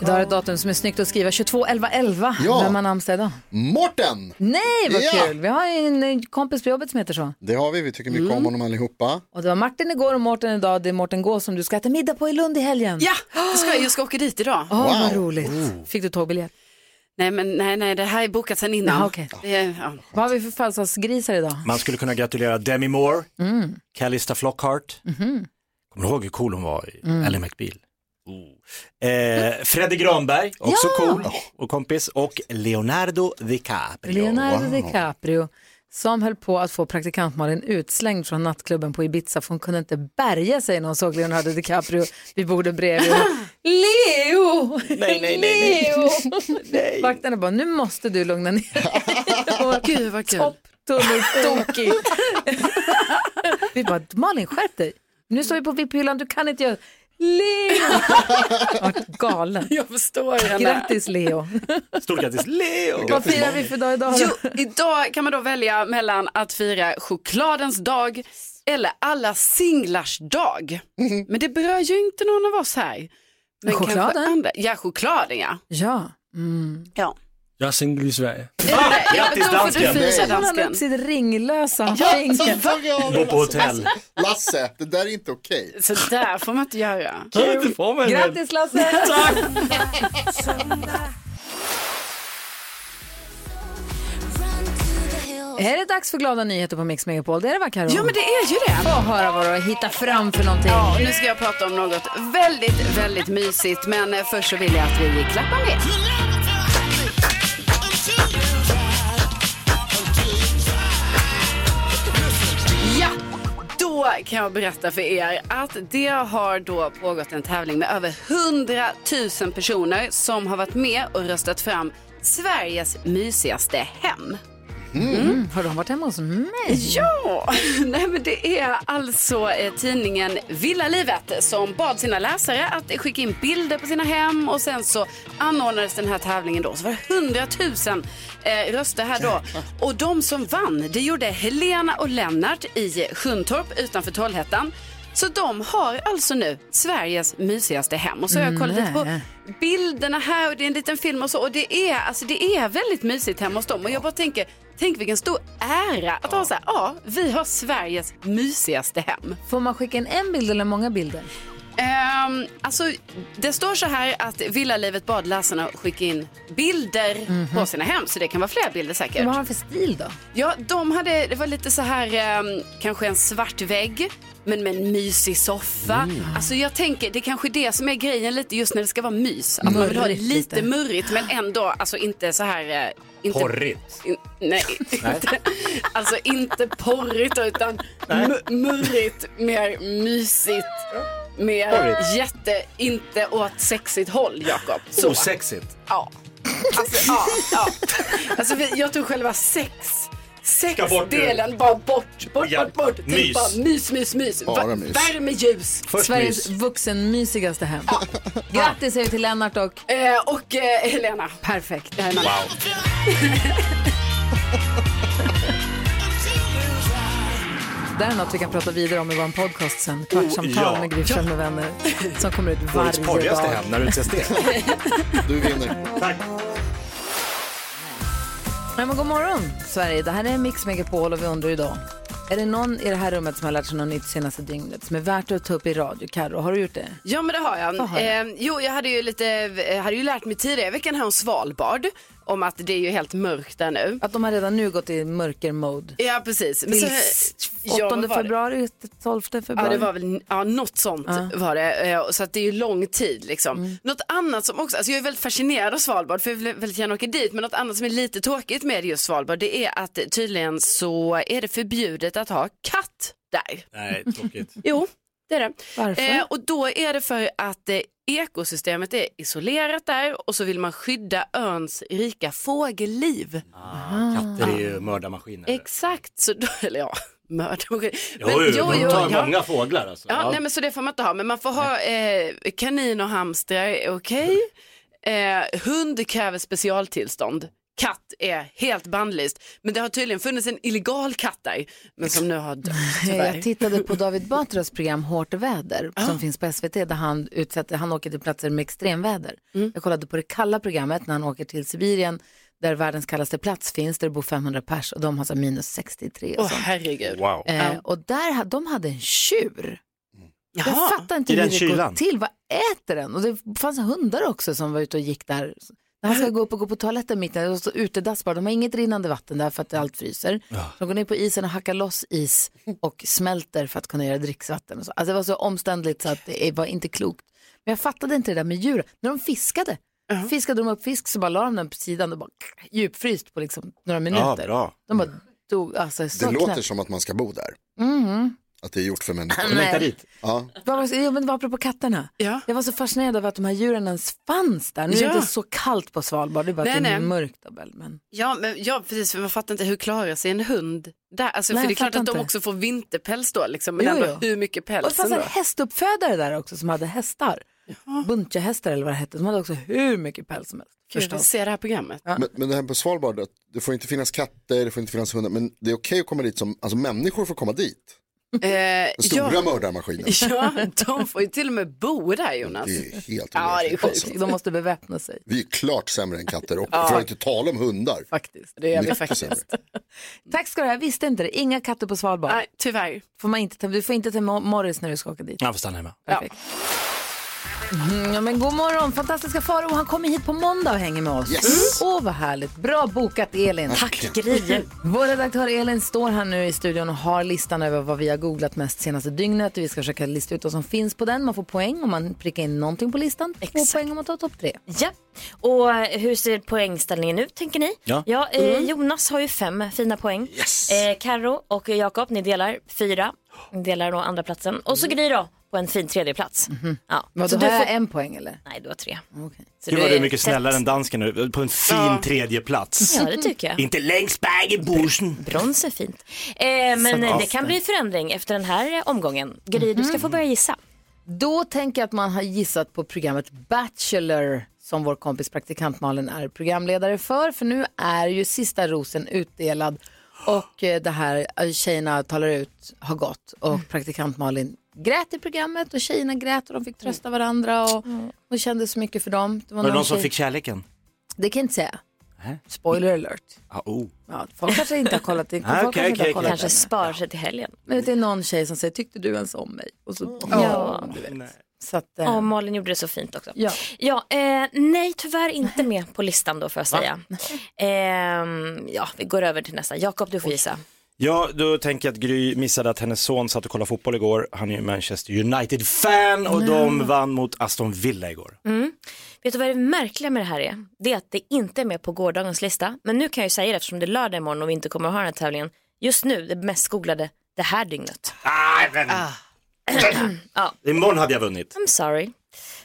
Idag är ett datum som är snyggt att skriva, 22 11 11. Ja. Vem har namnsdag idag? Mårten! Nej, vad Ja. kul! Vi har ju en kompis på jobbet som heter så. Det har vi, vi tycker mycket Mm. om honom allihopa. Och det var Martin igår och Mårten idag. Det är Mårten Gås som du ska äta middag på i Lund i helgen. Ja, det ska jag. Jag ska åka dit idag. Åh, vad Wow. roligt. Fick du tågbiljett? Nej, men nej, nej, det här är bokat sedan innan. Jaha. Det är, ja. Vad har vi för födelsedagsgrisar idag? Man skulle kunna gratulera Demi Moore, Mm. Callista Flockhart. Mhm. Kommer du ihåg hur cool hon var i Mm. Ally McBeal? Oh. Eh, Freddy Granberg, också Ja! cool och kompis. Och Leonardo DiCaprio. Leonardo DiCaprio som höll på att få praktikant Malin utslängd från nattklubben på Ibiza för hon kunde inte bärga sig när hon såg Leonardo DiCaprio vid bordet bredvid. Leo! Nej, nej, nej, Leo! Vakterna bara, nu måste du lugna ner dig. Gud vad kul. Topptunneltokig. Vi bara, Malin skärp dig. Nu står vi på VIP-hyllan, du kan inte göra Leo! Vart galen. Jag förstår henne. Grattis Leo. Stort grattis Leo! Vad firar vi för dag idag? Jo, idag kan man då välja mellan att fira chokladens dag eller alla singlars dag. Men det berör ju inte någon av oss här. Men Chokladen? Andra. Ja, chokladen ja. Ja. Mm. ja. Jag är singel i Sverige. ja grattis, då får dansken. fira Så han upp dansken. sitt ringlösa finger. Gå på hotell. Lasse, det där är inte okej. Så där får man inte göra. Väl. Grattis Lasse! Är det dags för glada nyheter på Mix Megapol? Det är det va Karo? Ja men det är ju det. Få höra vad du har hittat fram för någonting. Ja, och nu ska jag prata om något väldigt, väldigt mysigt. Men eh, först så vill jag att vi klappar med. Då kan jag berätta för er att det har då pågått en tävling med över 100 000 personer som har varit med och röstat fram Sveriges mysigaste hem. Mm. Har de varit hemma hos mig? Ja, nej men det är alltså eh, tidningen Villalivet som bad sina läsare att skicka in bilder på sina hem och sen så anordnades den här tävlingen då. Så var det 100 000 eh, röster här då. Och de som vann, det gjorde Helena och Lennart i Sjuntorp utanför Trollhättan. Så de har alltså nu Sveriges mysigaste hem. Och så har jag kollat lite på bilderna här och det är en liten film och så. Och det är, alltså, det är väldigt mysigt hemma hos dem. Och jag bara tänker, tänk vilken stor ära att ha så här, ja, vi har Sveriges mysigaste hem. Får man skicka in en bild eller många bilder? Ehm, alltså, det står så här att Villalivet bad läsarna att skicka in bilder på sina hem. Så det kan vara flera bilder säkert. Vad har de för stil då? Ja, de hade, det var lite så här, ehm, kanske en svart vägg, men med en mysig soffa. Alltså jag tänker, det är kanske är det som är grejen lite just när det ska vara mys. Att man vill ha det Murrigt lite, lite. murrigt, men ändå, alltså inte så här... eh, Inte, Porrigt. In, nej, Inte, alltså inte porrigt utan mu- murrigt, mer mysigt. Mer Porrigt. jätte, inte åt sexigt håll, Jakob. Så. Osexigt. Ja. Alltså, ja, ja. Alltså, jag tror själva sex. Sexdelen bara bort, bort, Ja, bort, bort. Typ mys. bara mys, mys, mys. Bara mys. Värmeljus. Först Sveriges mys. vuxenmysigaste hem. Grattis säger vi till Lennart och Eh, och eh, Helena. perfekt. Jajamän. Det här är något vi kan prata vidare om i vår podcast sen. Kvartsamtal Oh, ja. med Gry Forssell med vänner som kommer ut Årets varje porrigaste dag. hem, när utses det? Du vinner. Tack. Nej, men god morgon Sverige, det här är Mix Megapol och vi undrar idag. Är det någon i det här rummet som har lärt sig något nytt senaste dygnet som är värt att ta upp i radio? Karo, har du gjort det? Ja men det har jag. Har jag? Eh, jo jag hade ju lite, jag hade ju lärt mig tidigare i veckan här om Svalbard. Om att det är ju helt mörkt där nu. Att de har redan nu gått i mörker-mode. Ja precis. Men Till så- ja, 8 vad var det? februari, 12 februari. Ja det var väl ja, något sånt var det. Eh, Så att det är ju lång tid liksom. Mm. Något annat som också, alltså jag är väldigt fascinerad av Svalbard för jag vill väldigt gärna åka dit. Men något annat som är lite tråkigt med just Svalbard det är att tydligen så är det förbjudet att ha katt där. Nej, tråkigt. Jo, det är det. Varför? Eh, och då är det för att eh, ekosystemet är isolerat där och så vill man skydda öns rika fågelliv. Katter är ju mördarmaskiner. Exakt, så då, eller ja, mördarmaskin. Jo, jo, de tar ja. många fåglar alltså. Ja, Nej, men så det får man inte ha, men man får ha eh, kanin och hamstrar, okej. Eh, hund kräver specialtillstånd. Katt är helt bannlyst, men det har tydligen funnits en illegal katt där, men som nu har dött tyvärr. Jag tittade på David Batras program Hårt väder som finns på SVT där han, utsätter, han åker till platser med extremväder. Jag kollade på det kalla programmet när han åker till Sibirien där världens kallaste plats finns, där det bor 500 pers och de har så minus 63 och sånt. herregud. Wow. Eh, och där, de hade en tjur. Jag Jaha. fattar inte hur det går kylan? till. Vad äter den? Och det fanns hundar också som var ute och gick där. När han ska gå upp och gå på toaletten mitt i och så utedass bara. De har inget rinnande vatten där för att allt fryser. De går ner på isen och hackar loss is och smälter för att kunna göra dricksvatten. Och så. Alltså det var så omständligt så att det var inte klokt. Men jag fattade inte det där med djuren. När de fiskade, fiskade de upp fisk så bara la de den på sidan och bara djupfryst på liksom några Ja, minuter. bra. De bara dog, alltså så Det låter knäppt. som att man ska bo där. Mhm. Att det är gjort för människor. Längtar dit. Ja. Vad ja, men apropå katterna. Ja. Jag var så fascinerad av att de här djuren ens fanns där. Nu är det Ja. inte så kallt på Svalbard, det är bara Nej, att det är nej. mörkt. och väl, Men... Ja, men, ja, precis, för man fattar inte hur klarar sig en hund där? Alltså, Nej, för det är klart att de inte. också får vinterpäls då, liksom, men Jo, ändå jo. hur mycket Och päls det fanns en hästuppfödare där också som hade hästar. Buncha-hästar eller vad det hette. De hade också hur mycket päls som helst. Vill Förstås. se det här programmet. Men, men det här på Svalbard, att det får inte finnas katter, det får inte finnas hundar, men det är okej att komma dit som, alltså människor får komma dit. Eh, stora ja, mördarmaskinen. ja, de får ju till och med bo där Jonas. Det är helt Ja, det är sjukt. alltså. De måste beväpna sig Vi är klart sämre än katter och för att inte tala om hundar. faktiskt. Det gör vi faktiskt. sämre. Tack ska du ha, jag visste inte det. Inga katter på Svalbard. Nej, tyvärr. Får man inte ta, du får inte ta Mo- Morris när du ska åka dit. Jag får stanna hemma. Perfekt. Mm, ja, men god morgon, fantastiska Farao. Han kommer hit på måndag och hänger med oss. Yes. Åh, vad härligt. Bra bokat, Elin. Tack Gry. Vår redaktör Elin står här nu i studion och har listan över vad vi har googlat mest senaste dygnet. Vi ska försöka lista ut vad som finns på den. Man får poäng om man prickar in någonting på listan. Två Exakt. poäng om man tar topp tre. Ja, och eh, hur ser poängställningen ut tänker ni? Ja. eh, Jonas har ju fem fina poäng. Yes. Eh, Karo och Jakob, ni delar fyra. Delar då andra platsen. Och så Gry då, på en fin tredje plats. Ja. Vad, så då du har jag får... en poäng eller? Nej, du har tre. Okej. Så Gud vad du är mycket tätt. snällare än dansken nu, på en fin tredje plats. Ja, det tycker jag. Inte längst bak i bushen. Brons är fint. Eh, men det kan bli förändring efter den här omgången. Gry, du ska få börja gissa. Då tänker jag att man har gissat på programmet Bachelor som vår kompis praktikant Malin är programledare för. För nu är ju sista rosen utdelad och eh, det här eh, tjejerna talar ut har gått och praktikant Malin grät i programmet och tjejerna grät och de fick trösta varandra och hon kände så mycket för dem. Det Var det någon som tjej- fick kärleken? Det kan jag inte säga. Nej. Spoiler alert. Ah, oh. Ja, folk kanske inte har kollat det. Ah, Folk okej, kanske okej, kollat Kanske sparar sig till helgen. Men det är någon tjej som säger, tyckte du ens om mig? Och så, Ja. du vet. Nej. Så att, eh, Ja, Malin gjorde det så fint också. ja. Ja, eh, nej tyvärr inte med på listan då får jag säga. Ehm, ja, vi går över till nästa. Jakob, du får gissa. Ja, då tänker jag att Gry missade att hennes son satt och kollade fotboll igår. Han är ju Manchester United-fan och de vann mot Aston Villa igår. Vet du vad det märkliga med det här är? Det är att det inte är med på gårdagens lista. Men nu kan jag ju säga det eftersom det är lördag imorgon och vi inte kommer att ha den här tävlingen. Just nu, det mest googlade det här dygnet. Men... Ja. Imorgon hade jag vunnit. I'm sorry.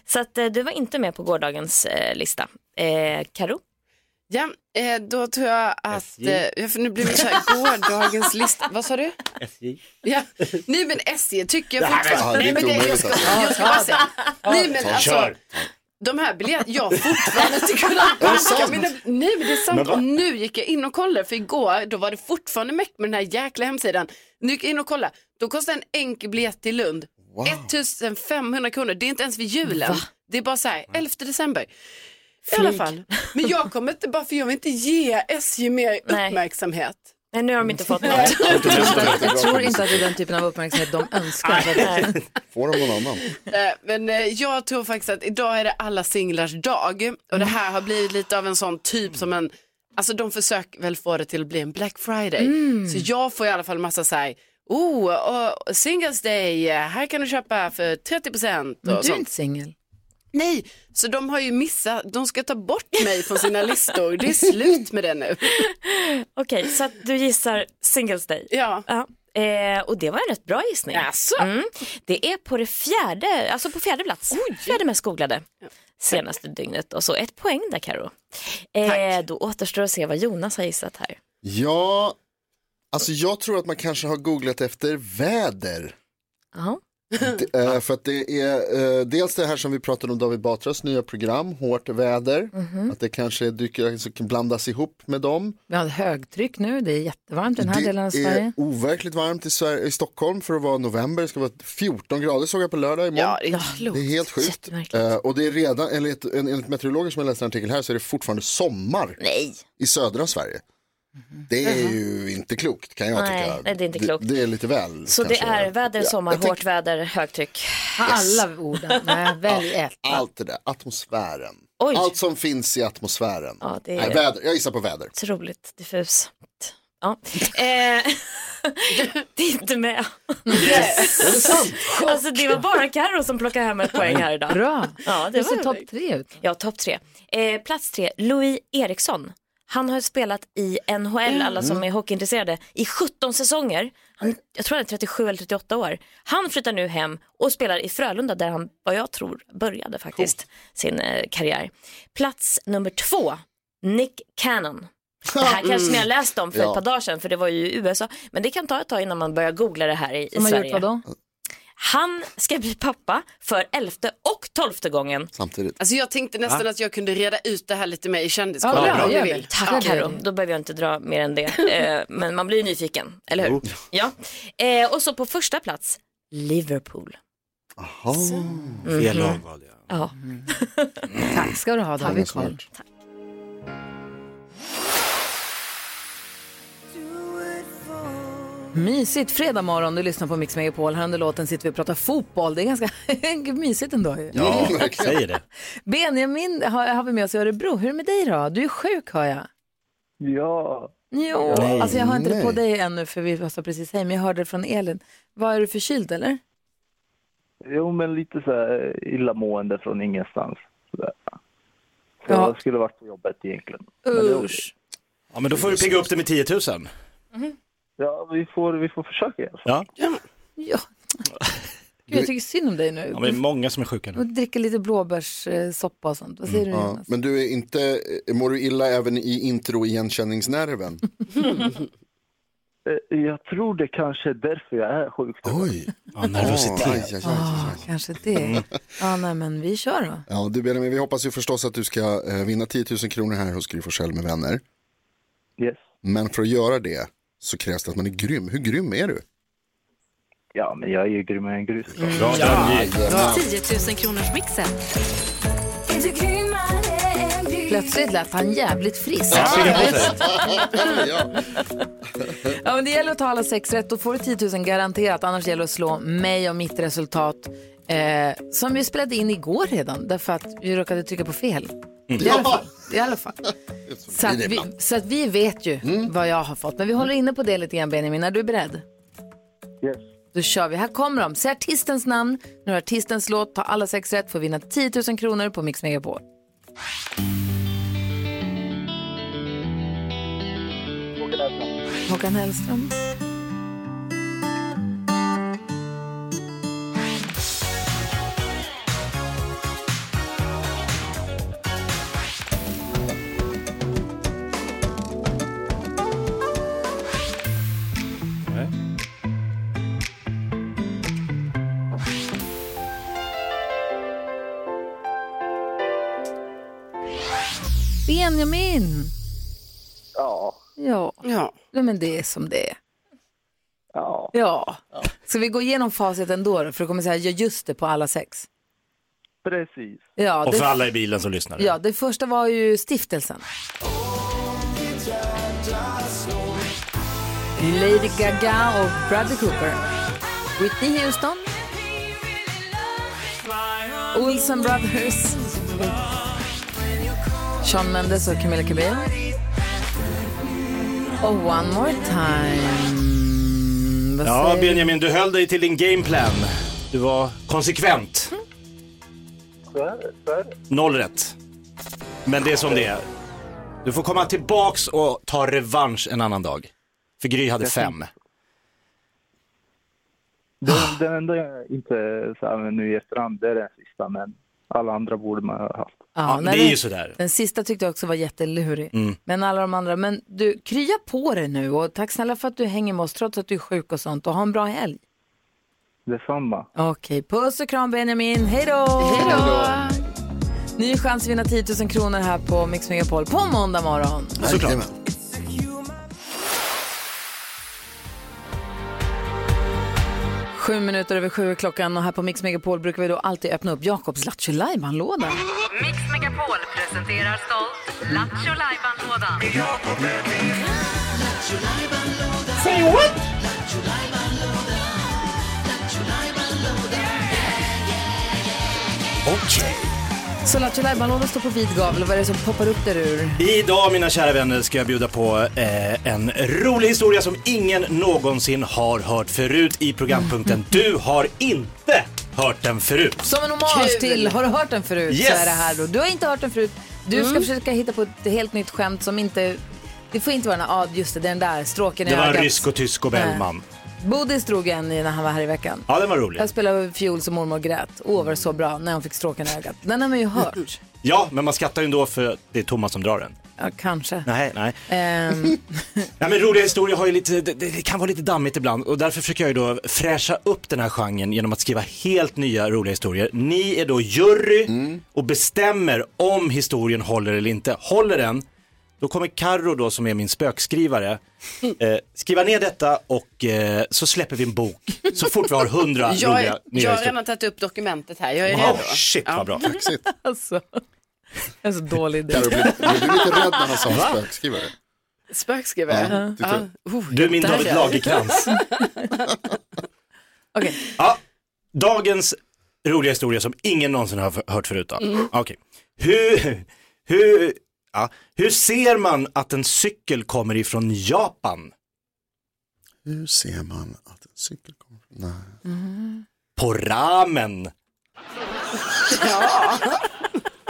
Så att eh, du var inte med på gårdagens eh, lista. Eh, Karo? Ja, eh, då tror jag att, SJ. eh, för nu blir det så här, gårdagens lista, vad sa du? SJ. Ja, nej men SJ tycker jag Det här är- fortfarande. Ja, det är inte jag ska, omöjligt, jag ska bara säga. Nej men alltså, Kör! De här biljetterna, jag har fortfarande inte kunnat backa mina, nej men det är sant va? och nu gick jag in och kollade för igår då var det fortfarande mäkt med den här jäkla hemsidan. Nu gick jag in och kollade, då kostar en enkel biljett till Lund 1500 kronor, det är inte ens vid julen. Det är bara så här, 11 december. I alla Flyg. fall. Men jag kommer inte, bara för jag vill inte ge SJ mer Nej. uppmärksamhet. Nej, nu har de inte fått något. Jag tror inte att det är den typen av uppmärksamhet de önskar. Får de någon annan? Eh, Men eh, jag tror faktiskt att idag är det alla singlars dag och det här har blivit lite av en sån typ som en, alltså de försöker väl få det till att bli en Black Friday. Så jag får i alla fall massa så här, oh, och singles day, här kan du köpa för 30 procent Men du är sånt. inte singel. Nej, så de har ju missat, de ska ta bort mig från sina listor, det är slut med det nu. Okej, så att du gissar Singles Day. Ja, Ja. Eh, och det var en rätt bra gissning. Jaså? Mm. Det är på det fjärde, alltså på fjärde plats. Fjärde mest googlade senaste dygnet. Och så ett poäng där Karo. Eh, då återstår att se vad Jonas har gissat här. Ja, alltså jag tror att man kanske har googlat efter väder. Jaha. Det, eh, för att det är eh, dels det här som vi pratade om David Batras nya program, Hårt väder. Mhm. Att det kanske dyker, blandas ihop med dem. Vi har högtryck nu, det är jättevarmt i den här delen av det Sverige. är overkligt varmt i, Sverige, i Stockholm för att vara november. Det ska vara 14 grader såg jag på lördag imorgon. Ja, det är. Det är helt sjukt. Eh, och det är redan, enligt, en- enligt meteorologer som jag läste en artikel här så är det fortfarande sommar Nej. i södra Sverige. Det är ju inte klokt kan jag Nej, tycka. nej, det är inte klokt. Det, det är lite väl. Så kanske. det är väder, Ja, sommar, jag tänker- hårt väder, högtryck. Alla orden, nej välj ett. Allt det där, atmosfären. Oj. Allt som finns i atmosfären. Ja, det är- Nej, väder. Jag gissar på väder. Otroligt diffust. Ja. Eh, det är inte med. Är det sant? Alltså det var bara Karo som plockade hem ett poäng här idag. Bra. Ja, Det det ser var topp tre ut. Ja, topp tre. Eh, plats tre, Louis Eriksson. Han har spelat i NHL, alla som är hockeyintresserade, i 17 säsonger. Han, jag tror han är 37 eller 38 år. Han flyttar nu hem och spelar i Frölunda där han, vad jag tror, började faktiskt sin eh, karriär. Plats nummer två, Nick Cannon. Det här kanske ni har läst om för Ja. ett par dagar sedan för det var ju i USA. Men det kan ta ett tag innan man börjar googla det här i, i Sverige. gjort vad då? Han ska bli pappa för elfte och tolfte gången. Samtidigt. Alltså jag tänkte nästan att jag kunde reda ut det här lite mer i kändiskollen Ja, om ni gör vill. det. Tack Ja. Karo, då behöver jag inte dra mer än det. Eh, men man blir ju nyfiken, eller hur? Ja. Eh, och så på första plats, Liverpool. Jaha. Fel lag valde jag. Ja. Tack ska du ha, då har vi koll. Mysigt fredag morgon, du lyssnar på Mix Megapol. Här under låten sitter vi och pratar fotboll. Det är ganska mysigt ändå. Ja, verkligen. Säger det. Benjamin har, har vi med oss i Örebro. Hur är det med dig då? Du är sjuk hör jag. Ja, Jo, Nej. alltså jag har inte det på Nej. dig ännu för vi sa precis hej, men jag hörde det från Elin. Var är du förkyld eller? jo men lite så här illamående från ingenstans. Så, Ja. jag skulle varit på jobbet egentligen. Men det Usch. Ja, men då får du pigga upp det med 10 000. Ja, vi får, vi får försöka i alla fall. Ja, Ja. Gud, jag tycker synd om dig nu. ja men det är många som är sjuka Och nu. dricker lite blåbärssoppa och sånt. Vad säger du Ja, Jonas? men du är inte, mår du illa även i intro-igenkänningsnerven? Eh, Jag tror det kanske är därför jag är sjuk. Ja, Oj. Aj, aj, nervositet. aj, aj, Ah, aj. kanske det. Ja, nej, men vi kör då. Ja, du Benjamin, vi hoppas ju förstås att du ska eh, vinna 10 000 kronor här hos Gry Forssell med vänner. Yes. Men för att göra det så krävs det att man är grym. Hur grym är du? Ja, men jag är ju grymmare än grus. Bra strategi. 10 000 kronors mixen. Plötsligt lät han jävligt frisk. ja. Ja, men det gäller att ta alla sex rätt. Då får du 10 000 garanterat. Annars gäller det att slå mig och mitt resultat. Eh, som vi spelade in igår redan. Därför att vi råkade trycka på fel. I alla fall. I alla fall. Så, att vi, så att vi vet ju vad jag har fått. Men vi håller inne på det lite grann Benjamin. Är du beredd? Yes. Då kör vi. Här kommer de. Säg artistens namn. Nu har artistens låt. Ta alla sex rätt. Får vinna 10 000 kronor på Mix Megapol. Håkan Hellström. Benjamin. Ja, Ja. Ja. Men det är som det är. ja. Ja. Ska vi gå igenom facit ändå då? För du kommer säga ja, just det på alla sex. Precis. Ja, Och för alla i bilen som lyssnar. ja, det första var ju stiftelsen. Lady Gaga och Bradley Cooper. Whitney Houston. Olsen Brothers. Sean Mendes och Camila Cabello. Och One More Time. Vad Ja, säger? Benjamin, du höll dig till din gameplan. Du var konsekvent. Det. Noll rätt. Men det är som det är. Du får komma tillbaks och ta revansch en annan dag. För Gry hade fem. Den, den enda jag inte så här, men nu i efterhand, det är den sista, men alla andra borde man ha haft. Ja, men nej, det är ju sådär. Den sista tyckte jag också var jättelurig. Mm. Men alla de andra, men du, krya på dig nu och tack snälla för att du hänger med oss trots att du är sjuk och sånt och ha en bra helg. Detsamma. Okej, puss och kram Benjamin, hej då! Hej då! Ny chans att vinna 10 000 kronor här på Mix Megapol på måndag morgon. Såklart. Sju minuter över sju klockan och här på Mix Megapol brukar vi då alltid öppna upp Jakobs Lattjo låda Mix Megapol presenterar stolt Lattjo Lajban-lådan. Okej. Så Lattjo lådan står på vid gavel och vad är det som poppar upp där ur? Idag mina kära vänner ska jag bjuda på eh, en rolig historia som ingen någonsin har hört förut i programpunkten Du har inte hört den förut. Som en hommage Kul. till, har du hört den förut Yes. så är det här då. Du har inte hört den förut. Du ska försöka hitta på ett helt nytt skämt som inte, det får inte vara den, ja just det, den där stråken i Det var ögat. rysk och tysk och Bellman. Bodis drog en i när han var här i veckan. Ja, den var rolig. Jag spelade fiol som mormor grät. Åh, var det så bra när hon fick stråken i ögat. Den har man ju hört. Ja, men man skrattar ju ändå för det är Thomas som drar den. Ja, kanske. Nej, nej. Ehm, Ja, men roliga historier har ju lite, det, det kan vara lite dammigt ibland och därför försöker jag ju då fräscha upp den här genren genom att skriva helt nya roliga historier. Ni är då jury och bestämmer om historien håller eller inte. Håller den, då kommer Karro då som är min spökskrivare eh, skriva ner detta och eh, så släpper vi en bok så fort vi har hundra Jag, roliga är, nya jag har redan tagit upp dokumentet här, jag är Wow, redo. shit vad bra. Kaxigt. alltså, det är så dålig idé. Carro, blev, blev du lite rädd när han sa spökskrivare? Spökskrivare. Ja, du. Oh, Du är min David. Lagerkrans. Okej, Ja, dagens roliga historia som ingen någonsin har hört förut. Då. Okej. Hur, hur, ja, hur ser man att en cykel kommer ifrån Japan? Hur ser man att en cykel kommer från? Nej. På ramen.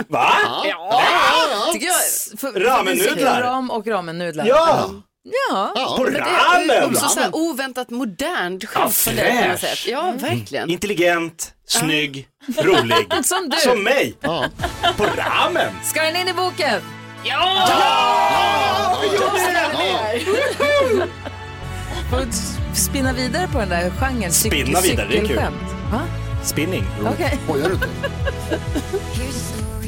Va? tycker jag. För, Ramennudlar. Ram och ramennudlar. Ja, Ja. på Men det är ramen. också så här oväntat modernt Ja, skämt från dig på något sätt. Ja, verkligen. Intelligent, snygg, rolig. Som du. Som mig. Ja. På ramen. Ska den in i boken? Får spinna vidare på den där genren. cyk- Spinna vidare, det är kul. Va? Spinning. Okej. Skojar du inte?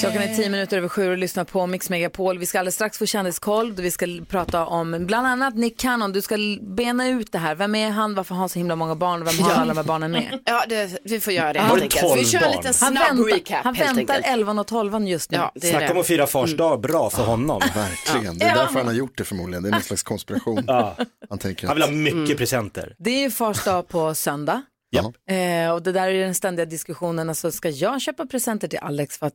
Klockan är tio minuter över sju och lyssnar på Mix Megapol. Vi ska alldeles strax få kändiskoll. Vi ska prata om bland annat Nick Cannon. Du ska bena ut det här. Vem är han? Varför har han så himla många barn? Vem har alla de här barnen med? Ja, det, vi får göra det helt enkelt. 12 Vi kör en liten Han snabb väntar, recap han väntar enkelt. 11 och 12 just nu. Ja, Snacka om att fira fars dag. Bra för honom. Verkligen, det är därför han har gjort det förmodligen. Det är någon slags konspiration. Ja. Han tänker Han vill ha att, mycket presenter. Det är ju fars dag på söndag. ja, Eh, och det där är den ständiga diskussionen. Alltså, ska jag köpa presenter till Alex för att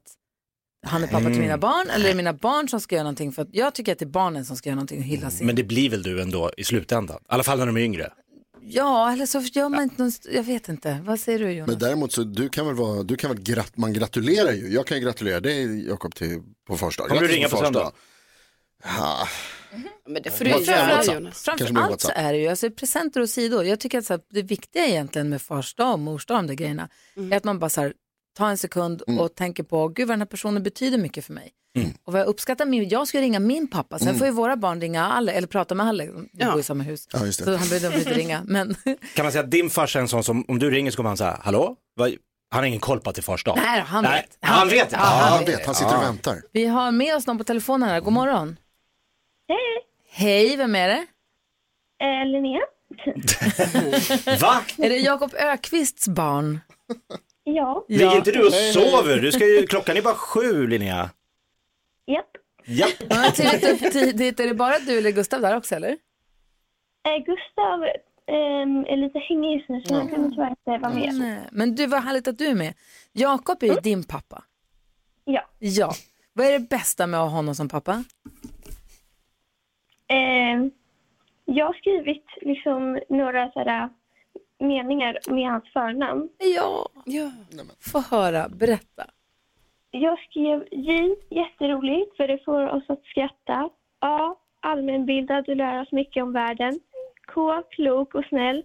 han är pappa till mina barn? Eller är det mina barn som ska göra någonting? För att jag tycker att det är barnen som ska göra någonting och hylla sin. Men det blir väl du ändå i slutändan? I alla fall när de är yngre. Ja, eller så gör man inte någon... Jag vet inte. Vad säger du Jonas? men däremot så du kan väl vara, du kan väl grat, man gratulerar ju. Jag kan ju gratulera dig Jakob till på fars dag. Kommer du ringa på söndag? dag. Ja, Men det får du göra? Jonas. Kanske Framför mer allt så är det ju, alltså presenter och sidor. Jag tycker att så här, det viktiga egentligen med fars dag och mors dag, de där grejerna, är att man bara så här, tar en sekund och tänker på, gud vad den här personen betyder mycket för mig. Och vad jag uppskattar, min, jag ska ringa min pappa, sen får ju våra barn ringa Alex, eller prata med Alex, de Ja. bor i samma hus. Ja, just det. Så han behöver inte ringa. Men Kan man säga att din farsa är en sån som, om du ringer så kommer han säga, hallå? Vad- Han har ingen koll på att det är fars dag. nej, han Nej, vet. han vet. Ja, ja, han han vet, han sitter och väntar. Vi har med oss någon på telefonen här, god morgon. Hej, Hej, vem är det? eh, Linnea. Va? Är det Jakob Ökvists barn? Ja, Ligger inte du och sover? Du ska ju, klockan är bara sju Linnea. japp. Japp. Ja, tidigt upp tidigt. Är det bara du eller Gustav där också eller? Eh, Gustav ehm, är lite hängig just nu så han kan tyvärr inte vara med. Nej. Men du, vad härligt att du är med. Jakob är ju din pappa. Ja. Ja. Vad är det bästa med att ha honom som pappa? Ehm, jag har skrivit liksom några sådär meningar med hans förnamn. Ja. Ja. Få höra, berätta. Jag skrev J, jätteroligt för det får oss att skratta. A, allmänbildad och lär oss mycket om världen. K, klok och snäll.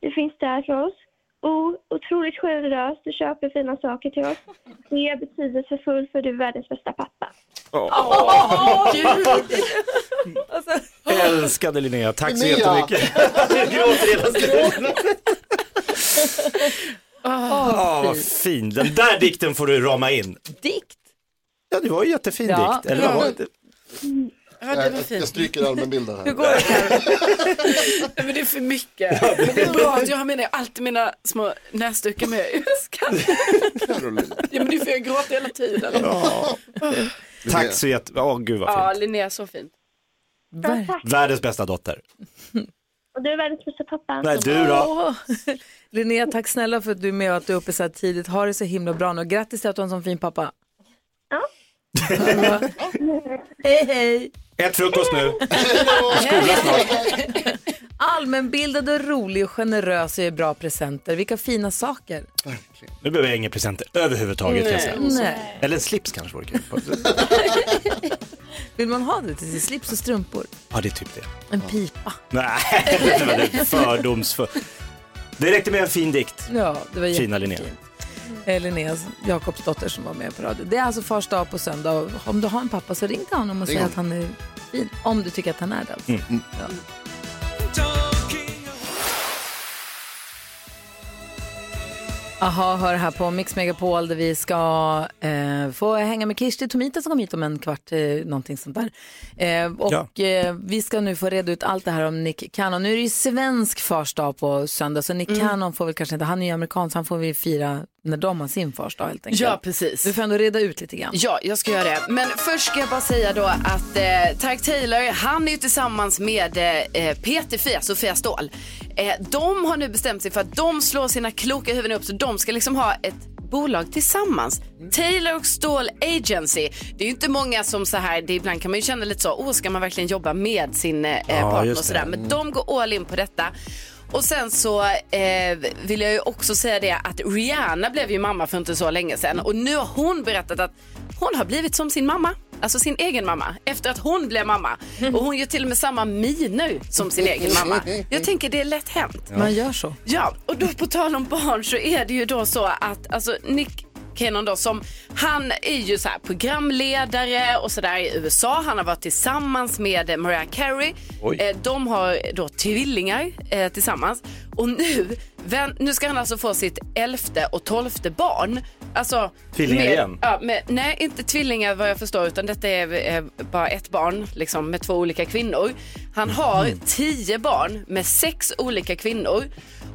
Du finns där för oss. O, otroligt generös. Du köper fina saker till oss. C, betydelsefull för du är världens bästa pappa. Åh, Älskade Linnea, tack så Linnea. jättemycket. Jag gråter hela tiden. Åh, vad fin. Den där dikten får du rama in. Dikt? Ja, det var ju jättefin Ja. dikt. Eller vad var det? Ja, det var jag, fint. jag stryker allmänbilden här. Hur går det Nej, men det är för mycket. Men det är bra att jag har med alltid mina små näsdukar med. Jag skrattar. Ja, men det är för jag gråter hela tiden. Ja. Tack så jättemycket. Åh, gud vad Ja, fint. Linnea, så fint. Ja, tack. Världens bästa dotter. Och du är världens bästa pappa. Nej, du då? Åh. Linnea, tack snälla för att du är med och att du är uppe så här tidigt. Ha det så himla bra nu. Grattis till att du har en sån fin pappa. Ja. hej, hej. Ät frukost nu. Skola snart. Allmänbildad och rolig och generös och ger bra presenter. Vilka fina saker. Nu behöver jag inga presenter överhuvudtaget. kan jag säga. Nej. Eller en slips kanske vore kul. Vill man ha det till sin slips och strumpor? Ja, det är typ det. En pipa. Nej, det var det fördomsfull. Det räckte med en fin dikt. Ja, det var Fina. Linnea. Eh, Linneas Jakobsdotter som var med på radio. Det är alltså fars dag på söndag. Om du har en pappa så ring till honom och säg att han är fin. Om du tycker att han är det. Alltså. Mm. Ja. Aha, hör här på Mix Megapol där vi ska eh, få hänga med Kirsti Tomita som kom hit om en kvart, eh, någonting sånt där. Eh, och eh, vi ska nu få reda ut allt det här om Nick Cannon. Nu är det ju svensk fars dag på söndag så Nick Cannon får väl kanske inte, han är ju amerikan så han får vi fira när de har sin fars dag helt enkelt. Ja, precis. Du får ändå reda ut lite grann. Ja, jag ska göra det. Men först ska jag bara säga då att eh, Tarek Taylor, han är ju tillsammans med eh, PT4, Sofia Ståhl. Eh, de har nu bestämt sig för att de slår sina kloka huvuden upp så de ska liksom ha ett bolag tillsammans. Taylor och Ståhl Agency. Det är ju inte många som så här, det ibland kan man ju känna lite så, åh ska man verkligen jobba med sin eh, partner just och sådär. Men de går all in på detta. Och sen så eh, vill jag ju också säga det att Rihanna blev ju mamma för inte så länge sedan och nu har hon berättat att hon har blivit som sin mamma, alltså sin egen mamma, efter att hon blev mamma. Och hon gör till och med samma miner som sin egen mamma. Jag tänker det är lätt hänt. Man gör så. Ja, och då på tal om barn så är det ju då så att alltså Nick Cannon då som, han är ju så här programledare och sådär i USA. Han har varit tillsammans med Mariah Carey. Oj. Eh, De har då tvillingar eh, tillsammans. Och nu, vän, nu ska han alltså få sitt elfte och tolfte barn. Alltså, Tvillingar med, igen? Ja, med, nej, inte tvillingar vad jag förstår utan detta är eh, bara ett barn liksom, med två olika kvinnor. Han har Mm. tio barn med sex olika kvinnor.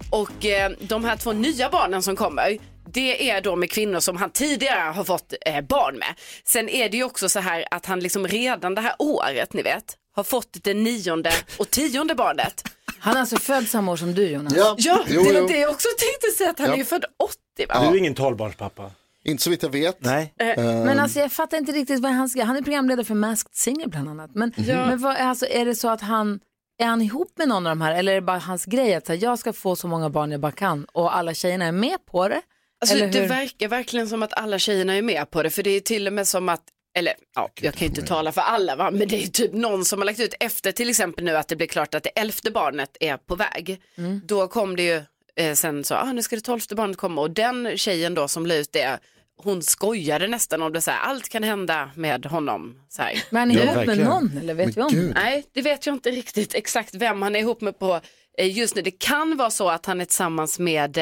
Och eh, de här två nya barnen som kommer, det är då med kvinnor som han tidigare har fått eh, barn med. Sen är det ju också så här att han liksom redan det här året, ni vet, har fått det nionde och tionde barnet. Han är alltså född samma år som du Jonas. Ja, Ja, jo, det var jo. det jag också tänkte säga att han Ja. är ju född 80 va? Du är ingen tolvbarnspappa. Inte så vitt jag vet. Nej. Men alltså jag fattar inte riktigt vad han ska, han är programledare för Masked Singer bland annat. Men, men vad, alltså, är det så att han, är han ihop med någon av de här eller är det bara hans grej att så här, jag ska få så många barn jag bara kan och alla tjejerna är med på det? Alltså, eller det verkar verkligen som att alla tjejerna är med på det för det är till och med som att eller ja, jag kan ju inte tala för alla va, men det är typ någon som har lagt ut efter till exempel nu att det blir klart att det elfte barnet är på väg. Mm. Då kom det ju eh, sen så, ah, nu ska det tolfte barnet komma och den tjejen då som la ut det, hon skojade nästan om det så här, allt kan hända med honom. Så här. Men han är Ja, ihop med verkligen. någon eller vet vi om? Gud. Nej, det vet jag inte riktigt exakt vem han är ihop med på eh, just nu. Det kan vara så att han är tillsammans med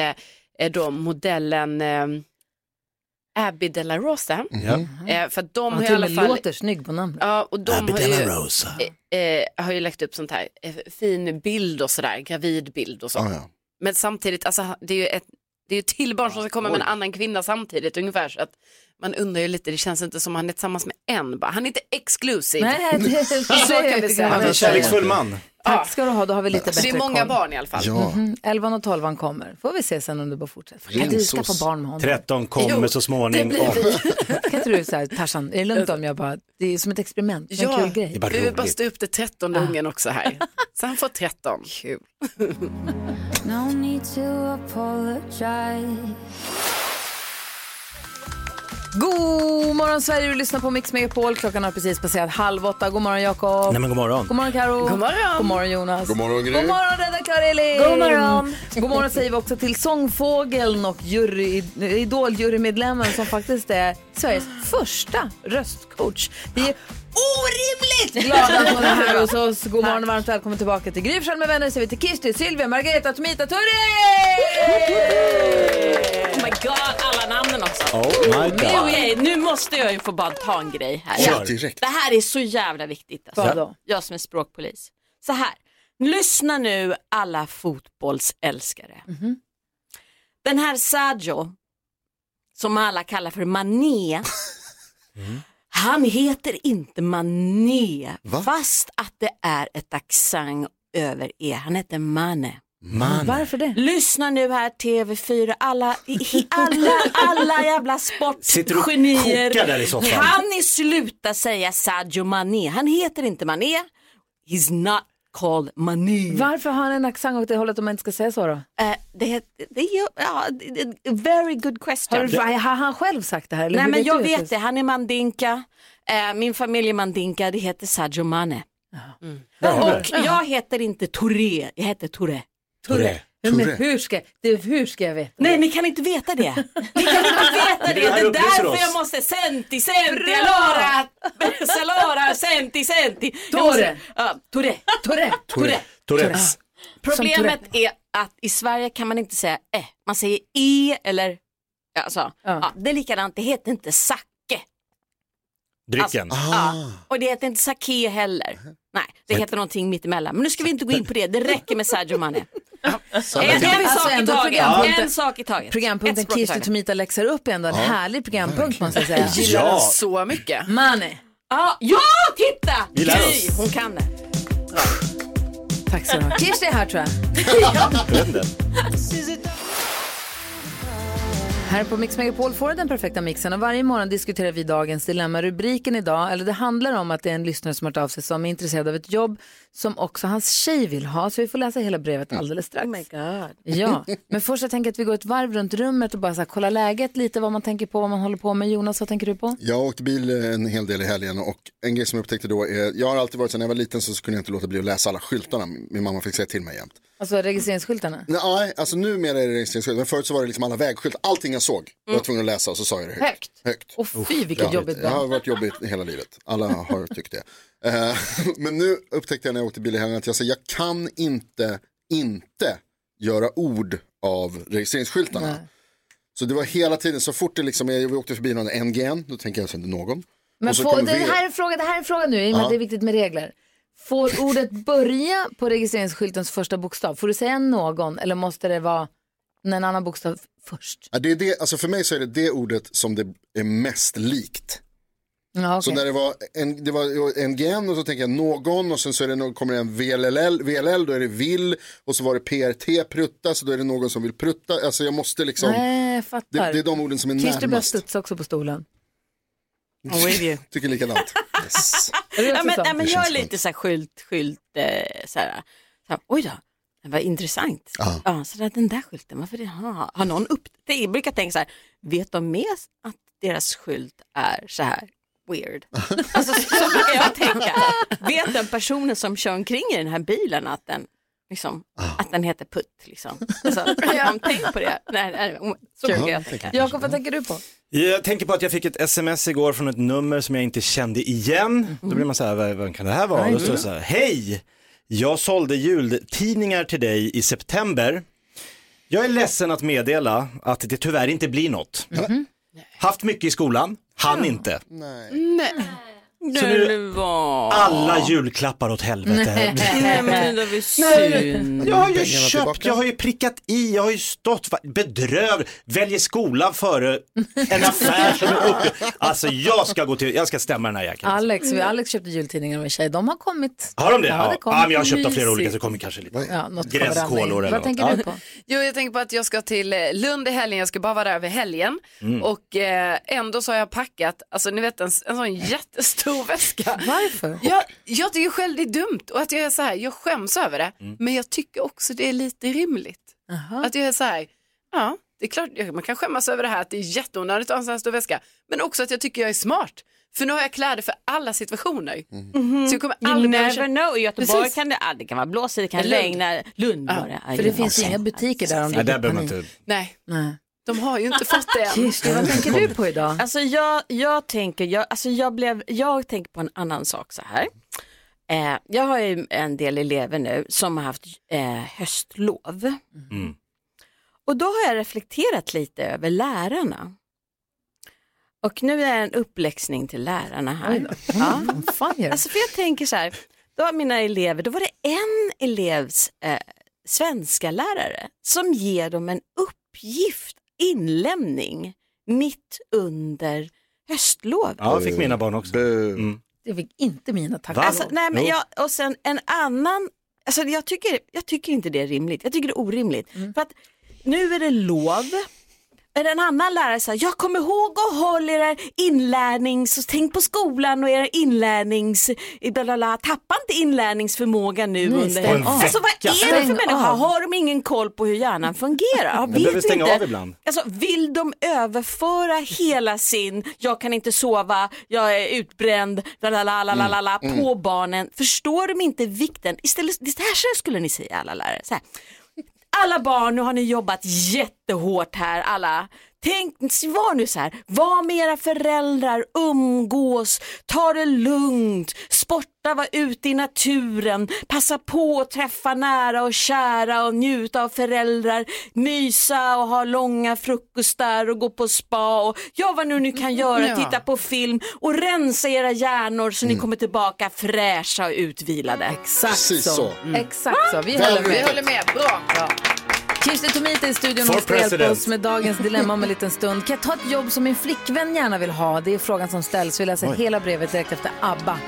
eh, då modellen eh, Abby De La Rosa. Ja. Eh, för att de Han har i alla med fall... låter snygg på namnet. Ja, och de Abby har De La Rosa. eh, eh, har ju lagt upp sånt här, eh, fin bild och sådär, gravidbild och så. Ah, ja. Men samtidigt, alltså, det är ju ett, det är ju till barn som ska komma med en annan kvinna samtidigt ungefär. Så att man undrar ju lite, det känns inte som han är tillsammans med en bara. Han är inte exklusiv. Nej, det, Så kan vi säga. Han är en kärleksfull man. Tack ska du ha, då har vi lite bättre Så det är många koll. barn i alla fall. Ja. Mm, 11 och 12 kommer. Får vi se sen om det bara fortsätter. Kan inte du skaffa barn med honom? 13 kommer Jo, så småningom. Kan inte du säga Tarzan, är det lugnt om jag bara, det är som ett experiment, det är en Ja, kul Det är grej. bara vi vill bara stå upp till trettonde ungen också här. Så han får 13. Kul. God morgon Sverige, du lyssnar på Mix Megapol. Klockan har precis passerat halv åtta. God morgon Jakob. Nej men god morgon. God morgon Karo. God morgon. God morgon Jonas. God morgon, Gry. God morgon redaktör Elin. God morgon. God morgon säger vi också till sångfågeln och jury, Idol-jurymedlemmen som faktiskt är Sveriges första röstcoach. Vi är orimligt glada att hon är här hos oss. God morgon och varmt välkommen tillbaka till Gry med vänner. säger vi till Kirsti, Sylvia, Margareta, Tomita, Turre! Oh my god, alla namnen också. Oh my god. Okej, nu måste jag ju få bara ta en grej här. Ja, direkt. Det här är så jävla viktigt. Alltså. Då? Jag som är språkpolis. Så här, lyssna nu alla fotbollsälskare. Mhm. Den här Sadio, som alla kallar för Mané, han heter inte Mané, fast att det är ett accent över E. Han heter Mane. Man. Varför det? Lyssna nu här TV4, alla, i- alla, alla jävla sportgenier. Kan ni sluta säga Sadio Mané? Han heter inte Mané. He's not called Mané. Varför har han en accent åt det hållet om man inte ska säga så då? Eh, det, det är ja, det är a very good question. Har, du, har han själv sagt det här? Eller Nej men jag vet det, han är mandinka. Eh, min familj är mandinka, det heter Sadio Mane. Mm. Och jag heter inte Touré, jag heter Touré. Touré. Men hur ska, det, hur ska jag veta? Nej, ni kan inte veta det. Ni kan inte veta det. det Det är därför jag måste senti, senti, allora, salora, senti, senti. Tore. Touré. Touré. Touré. Tourettes. Problemet är att i Sverige kan man inte säga eh, man säger e eller alltså, ja. det är likadant, det heter inte sake. Drycken. Ja. Och det heter inte sake heller. Nej, det heter någonting mittemellan. Men nu ska vi inte gå in på det, det räcker med Sadio Mane. En, en sak Alltså, i ändå taget. programpunkten- En sak i taget. Programpunkten i Kirsti. Tomita läxar upp är ändå en härlig programpunkt måste jag säga. Gillar Ja. den så mycket. Money. Ja, ja, titta! Vi lär Gry, oss. hon kan det. Tack så mycket. Kirsti är här tror jag. Här på Mix Megapol får du den perfekta mixen och varje morgon diskuterar vi dagens dilemma. Rubriken idag, eller det handlar om att det är en lyssnare som har av sig som är intresserad av ett jobb som också hans tjej vill ha. Så vi får läsa hela brevet alldeles strax. Oh my god. Ja, men först jag tänker att vi går ett varv runt rummet och bara så här, kolla läget lite, vad man tänker på, vad man håller på med. Jonas, vad tänker du på? Jag åkte bil en hel del i helgen och en grej som jag upptäckte då är, jag har alltid varit så när jag var liten så kunde jag inte låta bli att läsa alla skyltarna. Min mamma fick säga till mig jämt. Alltså registreringsskyltarna. Nej, alltså numera är det registreringsskyltar, men förut så var det liksom alla vägskyltar, allting jag såg var jag tvungen att läsa och så sa jag det högt. Högt. högt. Och fy vilket Ja, jobbigt Det har varit jobbigt hela livet, alla har tyckt det. Eh, men nu upptäckte jag när jag åkte bil i helgen att jag, sa, jag kan inte, inte göra ord av registreringsskyltarna. Så det var hela tiden, så fort det liksom, vi åkte förbi någon NGN, då tänker jag så någon. Men så kommer det, här är en fråga, det här är en fråga nu, i och med att det är viktigt med regler. Får ordet börja på registreringsskyltens första bokstav? Får du säga någon eller måste det vara en annan bokstav först? Ja, det är det, alltså för mig så är det det ordet som det är mest likt. Ja, Så okej. när det var, en, det var NGN och så tänker jag någon och sen så är det någon, kommer det en VLL, VLL, då är det vill och så var det PRT, prutta, så då är det någon som vill prutta. Alltså jag måste liksom, Nej, jag det, fattar. det är de orden som är börjar närmast. studsa också på stolen. I'm with you. Tycker likadant. Yes. Ja, men, ja, men jag är lite så här skylt, skylt, eh, så här, så här, oj då, vad intressant. Ja. Ja, så där, den där skylten, varför det, ha, har någon upp, det, jag brukar tänka så här, vet de med att deras skylt är så här weird? alltså så, så brukar jag tänka, vet den personen som kör omkring i den här bilen att den Liksom, Att den heter Putt. Liksom. Alltså, har de tänkt på det? Nej, nej, så brukar jag. Jakob, vad tänker du på? Jag tänker på att jag fick ett sms igår från ett nummer som jag inte kände igen. Då blir man så här, vad, vad kan det här vara? Då står det så här, hej, jag sålde jultidningar till dig i september. Jag är ledsen att meddela att det tyvärr inte blir något. Haft mycket i skolan, hann inte. Nej. Så nu alla julklappar åt helvete. Nej men det var synd. Jag har ju köpt, jag har ju prickat i, jag har ju stått, va- bedröv, väljer skolan före en affär som är uppe. Alltså jag ska gå till, jag ska stämma den här jäkeln. Alex, vi Alex köpte jultidningar med tjej. De har kommit. Har de det? Ja, det ja men jag har köpt av flera olika så det kommer kanske lite. Ja, Gränskolor eller Vad något. tänker Ja. du på? Jo, jag tänker på att jag ska till eh, Lund i helgen. Jag ska bara vara där över helgen. Mm. Och eh, ändå så har jag packat, alltså ni vet en, en sån jättestor väska. Varför? Jag, jag tycker själv det är dumt och att jag är så här, jag skäms över det. Mm. Men jag tycker också det är lite rimligt. Att jag är så här, ja, Det är klart, man kan skämmas över det här att det är jätteonödigt att ha en sån här stor väska. Men också att jag tycker jag är smart. För nu har jag kläder för alla situationer. Mhm. Så jag kommer You aldrig behöva never köpa- know. I Göteborg Precis. kan det, ah, det kan vara blåsigt, det kan Lund. regna. Lund var det. Aj, För det ja. finns inga butiker där om Nej, det där är behöver man inte. Nej, Nej. De har ju inte fått det än. Kirsti, vad tänker du på idag? Alltså jag, jag tänker, jag, alltså jag, blev, jag tänker på en annan sak så här. Eh, jag har ju en del elever nu som har haft eh, höstlov. Mm. Och då har jag reflekterat lite över lärarna. Och nu är det en uppläxning till lärarna här. Ja. Alltså för jag tänker så här, då har mina elever, då var det en elevs eh, svenska lärare som ger dem en uppgift, inlämning, mitt under höstlovet. Ja, det fick mina barn också. Mm. Det fick inte mina tack. Alltså, nej, men jag, och sen en annan, alltså, jag, tycker, jag tycker inte det är rimligt, jag tycker det är orimligt. För att nu är det lov, en annan lärare sa, jag kommer ihåg och håll era inlärnings, tänk på skolan och era inlärnings, tappa inte inlärningsförmåga nu Nej, under helgen. Alltså vad är det för människa? av. Har de ingen koll på hur hjärnan fungerar? Jag Vet stänga inte. av ibland. Alltså, vill de överföra hela sin, jag kan inte sova, jag är utbränd, lalalala, på barnen? Förstår de inte vikten? Istället, det här skulle ni säga alla lärare. Så här. Alla barn, nu har ni jobbat jättehårt här alla. Tänk, var nu så här, var med era föräldrar, umgås, ta det lugnt, sporta, var ute i naturen, passa på att träffa nära och kära och njuta av föräldrar, mysa och ha långa frukostar och gå på spa och ja vad nu ni kan göra, Ja. titta på film och rensa era hjärnor så ni kommer tillbaka fräscha och utvilade. Exakt Precis så. så. Exakt så. Vi håller Vi med. håller med, bra. Kirsti Tomita i studion och ska hjälpa oss med dagens dilemma om en liten stund. Kan jag ta ett jobb som min flickvän gärna vill ha? Det är frågan som ställs. Vi läser hela brevet direkt efter ABBA.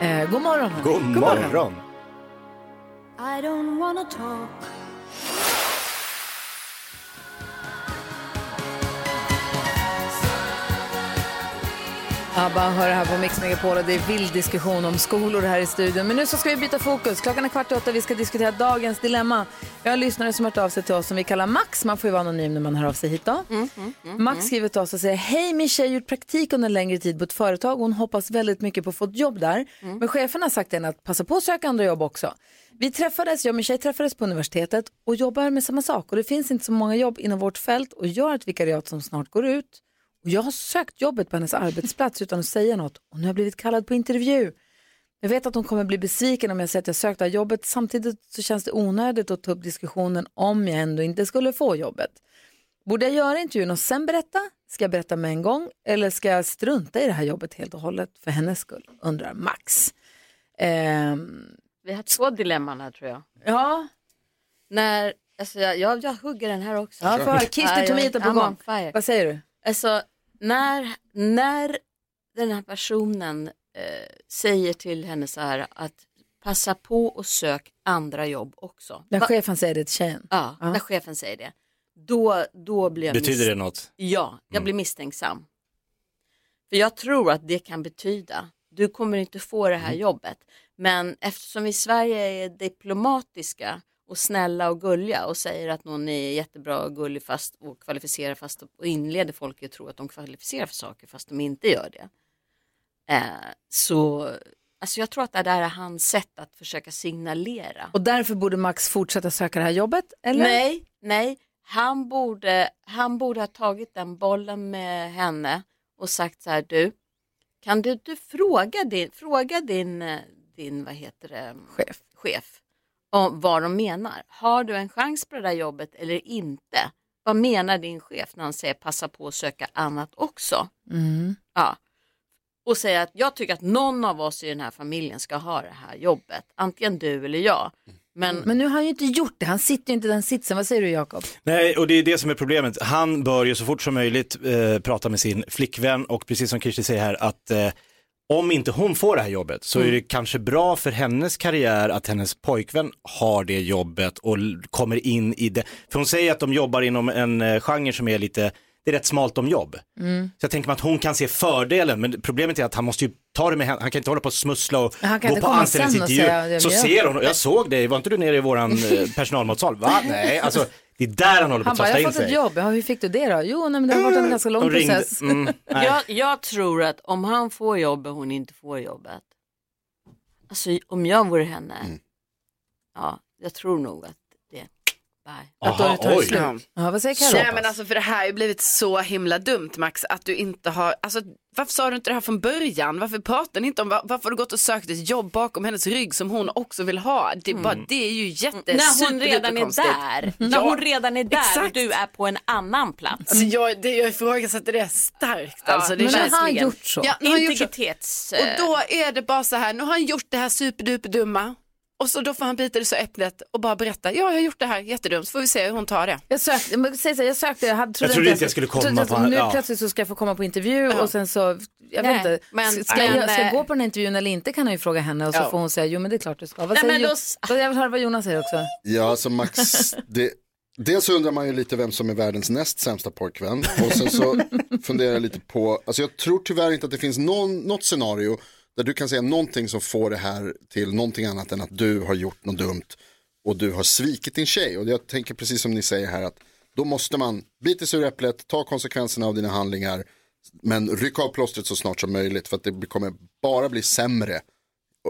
Eh, god morgon. hörni. God morgon. ABBA hör här på Mix Megapol och det är vild diskussion om skolor här i studion. Men nu så ska vi byta fokus. Klockan är kvart i åtta vi ska diskutera dagens dilemma. Vi har en lyssnare som har hört av sig till oss som vi kallar Max. Man får ju vara anonym när man hör av sig hit då. Max skriver till oss och säger, hej min tjej har gjort praktik under en längre tid på ett företag. Hon hoppas väldigt mycket på att få ett jobb där. Men chefen har sagt till henne att passa på att söka andra jobb också. Vi träffades, jag och min tjej träffades på universitetet och jobbar med samma sak. Och det finns inte så många jobb inom vårt fält och jag har ett vikariat som snart går ut. Och jag har sökt jobbet på hennes arbetsplats utan att säga något och nu har jag blivit kallad på intervju. Jag vet att hon kommer bli besviken om jag säger att jag sökt det här jobbet. Samtidigt så känns det onödigt att ta upp diskussionen om jag ändå inte skulle få jobbet. Borde jag göra intervjun och sen berätta? Ska jag berätta med en gång eller ska jag strunta i det här jobbet helt och hållet för hennes skull? Undrar Max. Ehm, Vi har två dilemman här tror jag. ja, När, alltså jag, jag, jag hugger den här också. ja för jag- Tomita på I'm gång. Vad säger du? Alltså när, när den här personen eh, säger till henne så här att passa på och sök andra jobb också. När Va- chefen säger det till tjejen. ja, Ja. när chefen säger det. Då, då blir jag Betyder det något? Ja, jag blir misstänksam. För jag tror att det kan betyda, du kommer inte få det här Mm. jobbet. Men eftersom vi i Sverige är diplomatiska och snälla och gulliga och säger att någon är jättebra och gullig fast och kvalificerad fast och inleder folk att tro att de kvalificerar för saker fast de inte gör det. Eh, så alltså jag tror att det där är hans sätt att försöka signalera. Och därför borde Max fortsätta söka det här jobbet? Eller? Nej, nej. Han borde, han borde ha tagit den bollen med henne och sagt så här, du, kan du, du fråga din, fråga din, eh, din, vad heter det, Chef. chef om vad de menar. Har du en chans på det där jobbet eller inte? Vad menar din chef när han säger passa på att söka annat också? Mm. Ja. Och säga att jag tycker att någon av oss i den här familjen ska ha det här jobbet. Antingen du eller jag. Men, Men nu har han ju inte gjort det. Han sitter ju inte i den sitsen. Vad säger du Jakob? Nej, och det är det som är problemet. Han bör ju så fort som möjligt eh, prata med sin flickvän och precis som Kirsti säger här att eh, om inte hon får det här jobbet så är det kanske bra för hennes karriär att hennes pojkvän har det jobbet och kommer in i det. För hon säger att de jobbar inom en eh, genre som är lite, det är rätt smalt om jobb. Mm. Så jag tänker mig att hon kan se fördelen, men problemet är att han måste ju ta det med henne, han kan inte hålla på och smussla och gå på anställningsintervju. säga, "Ja, Så ser hon, jag såg dig, var inte du nere i våran eh, personalmatsal? Va? Nej, alltså Det är där han håller på Han att bara, trassla jag har in fått ett sig. jobb. Ja, hur fick du det då? Jo, nej, men det har varit en ganska lång ringde- process. mm, jag, jag tror att om han får jobbet och hon inte får jobbet. Alltså om jag vore henne. Mm. Ja, jag tror nog att Att då tar oj. slut. Ja. Ja, vad säger Nej Carro? men alltså för det här har ju blivit så himla dumt Max att du inte har, alltså varför sa du inte det här från början? Varför pratar ni inte om, var- varför har du gått och sökt ett jobb bakom hennes rygg som hon också vill ha? Det, bara, det är ju jätte, När hon redan är där. När hon redan är där exakt. du är på en annan plats. Alltså jag, det, jag ifrågasätter det starkt. Ja, Alltså, det men nu har han gjort så. Ja, nu har han gjort så. Integritets... Och då är det bara så här, nu har han gjort det här superduperdumma. Och så då får han bita det så äpplet och bara berätta, ja jag har gjort det här jättedumt, så får vi se hur hon tar det. Jag sökte, men säg så, jag sökte, jag, hade, trodde trodde inte jag skulle komma att på- Nu ja. plötsligt så ska jag få komma på intervju och sen så, jag Nej, vet inte, men- ska, men, jag, ska jag gå på den här intervjun eller inte kan han ju fråga henne och så Ja. får hon säga, jo men det är klart du ska. Vad Nej, säger men Jo- då Jag vill höra vad Jonas säger också. Ja, alltså Max, det, dels så undrar man ju lite vem som är världens näst sämsta pojkvän. Och sen så funderar jag lite på, alltså jag tror tyvärr inte att det finns någon, något scenario där du kan säga någonting som får det här till någonting annat än att du har gjort något dumt och du har svikit din tjej. Och jag tänker precis som ni säger här att då måste man bita sig ur äpplet, ta konsekvenserna av dina handlingar, men rycka av plåstret så snart som möjligt för att det kommer bara bli sämre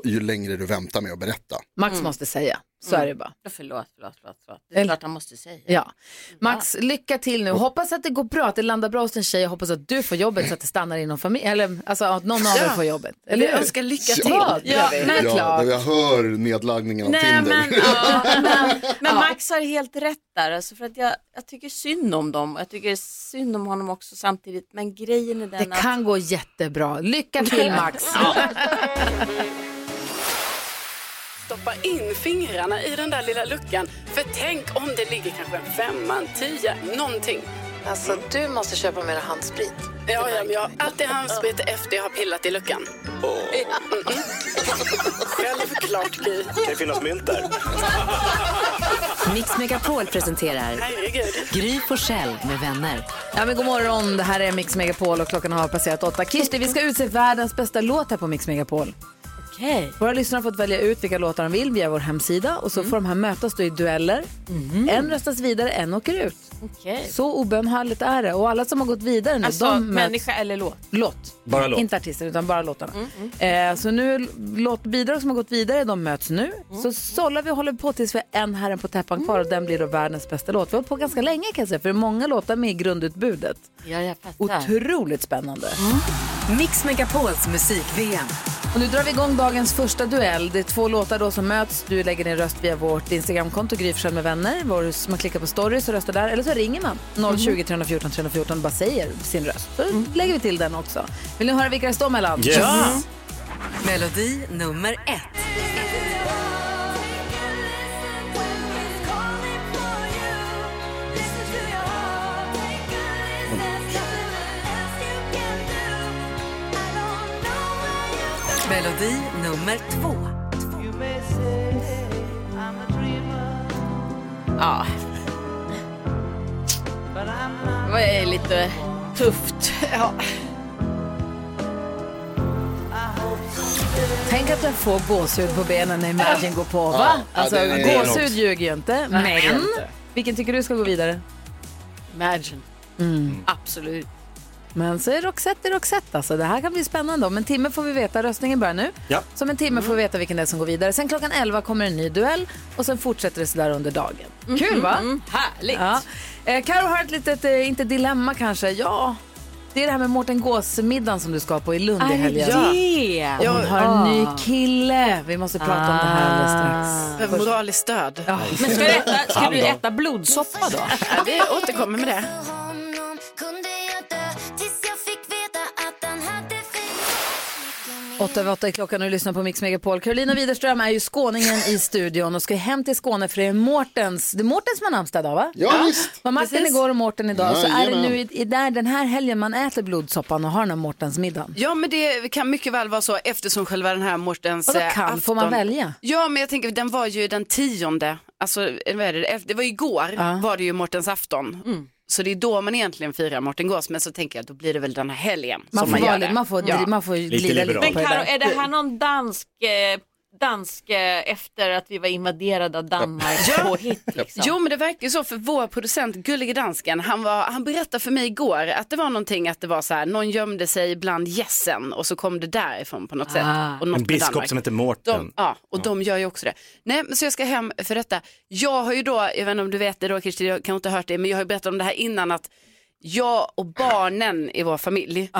ju längre du väntar med att berätta. Max måste säga, så är det bara. Ja, Förlåt, förlåt, förlåt, förlåt. Det är Eller- klart han måste säga. Ja. Max, lycka till nu. Hoppas att det går bra, att det landar bra hos din tjej. Jag hoppas att du får jobbet så att det stannar inom familjen. Eller alltså att någon av er får jobbet. Eller hur? önskar lycka till. Ja, Ja, det men- klart. Ja, jag hör nedladdningen av Nej Tinder. men, ja, men, men Max har helt rätt där, alltså för att jag, jag tycker synd om dem och jag tycker synd om honom också samtidigt. Men grejen är den Det att kan gå jättebra. Lycka till Max. Stoppa in fingrarna i den där lilla luckan. För tänk om det ligger kanske en femma, en tia, någonting. Alltså du måste köpa mer handsprit. Ja, ja, men jag har alltid handsprit efter jag har pillat i luckan. Mm, mm. Självklart, Gry. Kan det finnas mynt där? Mix Megapol presenterar Herregud. Gry Forssell med vänner. Ja, men god morgon, det här är Mix Megapol och klockan har passerat åtta. Kirsti, vi ska utse världens bästa låt här på Mix Megapol. Okej. Våra lyssnare har fått välja ut vilka låtar de vill via vår hemsida och så Mm. får de här mötas då i dueller. En röstas vidare, en åker ut. Okej. Så obönhörligt är det. Och alla som har gått vidare nu, Alltså de möts... människa eller låt? Låt. Bara låt. Inte artister utan bara låtarna. Mm, Eh, så nu, låtbidrag som har gått vidare, de möts nu. Mm. Så sållar vi och håller på tills vi har en Herren på täppan kvar och den blir då världens bästa låt. Vi har hållit på ganska länge kan jag säga, för det är många låtar med i grundutbudet. Ja, jag fattar. Otroligt spännande. Mix Megapols musik-VM. Och nu drar vi igång dagens första duell. Det är två låtar då som möts. Du lägger din röst via vårt Instagramkonto, Gry med vänner. Vår, man klickar på stories och röstar där. Eller så ringer man 020 314 314 och bara säger sin röst. Så lägger vi till den också. Vill ni höra vilka det står mellan? Yes. Ja. Melodi nummer ett. Melodi nummer två. Ja. Det var lite tufft. Ja. Tänk att den får gåshud på benen när Imagine går på. Va? Ja, alltså, ja, gåshud ljuger ju inte. Men vilken tycker du ska gå vidare? Imagine. Mm. Absolut. Men så är Roxette är Roxette alltså. Det här kan bli spännande. Om en timme får vi veta. Röstningen börjar nu. Ja. Så om en timme får vi veta vilken det är som går vidare. Sen klockan 11 kommer en ny duell och sen fortsätter det sådär under dagen. Kul va? Mm, härligt. Ja. Eh, Karo har ett litet, eh, inte dilemma kanske, ja. Det är det här med Mårten Gås-middagen som du ska på i Lund i helgen. det? Och Hon har en ny kille. Vi måste prata om det här alldeles strax. Behöver moraliskt stöd. Ja. Men ska du äta, ska du äta blodsoppa då? Ja, vi återkommer med det. Åtta över åtta är klockan och du lyssnar på Mix Megapol. Carolina Widerström är ju skåningen i studion och ska hem till Skåne för det är Mårtens, det är Mårten som har namnsdag idag va? Ja, visst. Var Martin Precis. igår och Mårten idag. Så är det nu i, i där, den här helgen man äter blodsoppan och har den här Mårtens middagen. Ja, men det kan mycket väl vara så eftersom själva den här Mårtens Vadå eh, kan? afton. Får man välja? Ja, men jag tänker den var ju den tionde, alltså eh, vad är det, det var igår Ja. var det ju Mårtens afton. Mm. Så det är då man egentligen firar Mårten Gås, men så tänker jag då blir det väl den här helgen Man som får, man gör det. man får, ja. man får glida lite liberalt. på Men Karo, är det här någon dansk eh, dansk efter att vi var invaderade av Danmark på hit. Liksom. Jo men det verkar ju så för vår producent Gullige Dansken, han, var, han berättade för mig igår att det var någonting att det var så här, någon gömde sig bland gässen och så kom det därifrån på något sätt. Ah. Och något En biskop Danmark. som heter Mårten. Ja, och de gör ju också det. Nej, men så jag ska hem för detta. Jag har ju då, jag vet inte om du vet det då Kirsti, jag kan inte ha hört det, men jag har ju berättat om det här innan att jag och barnen i vår familj,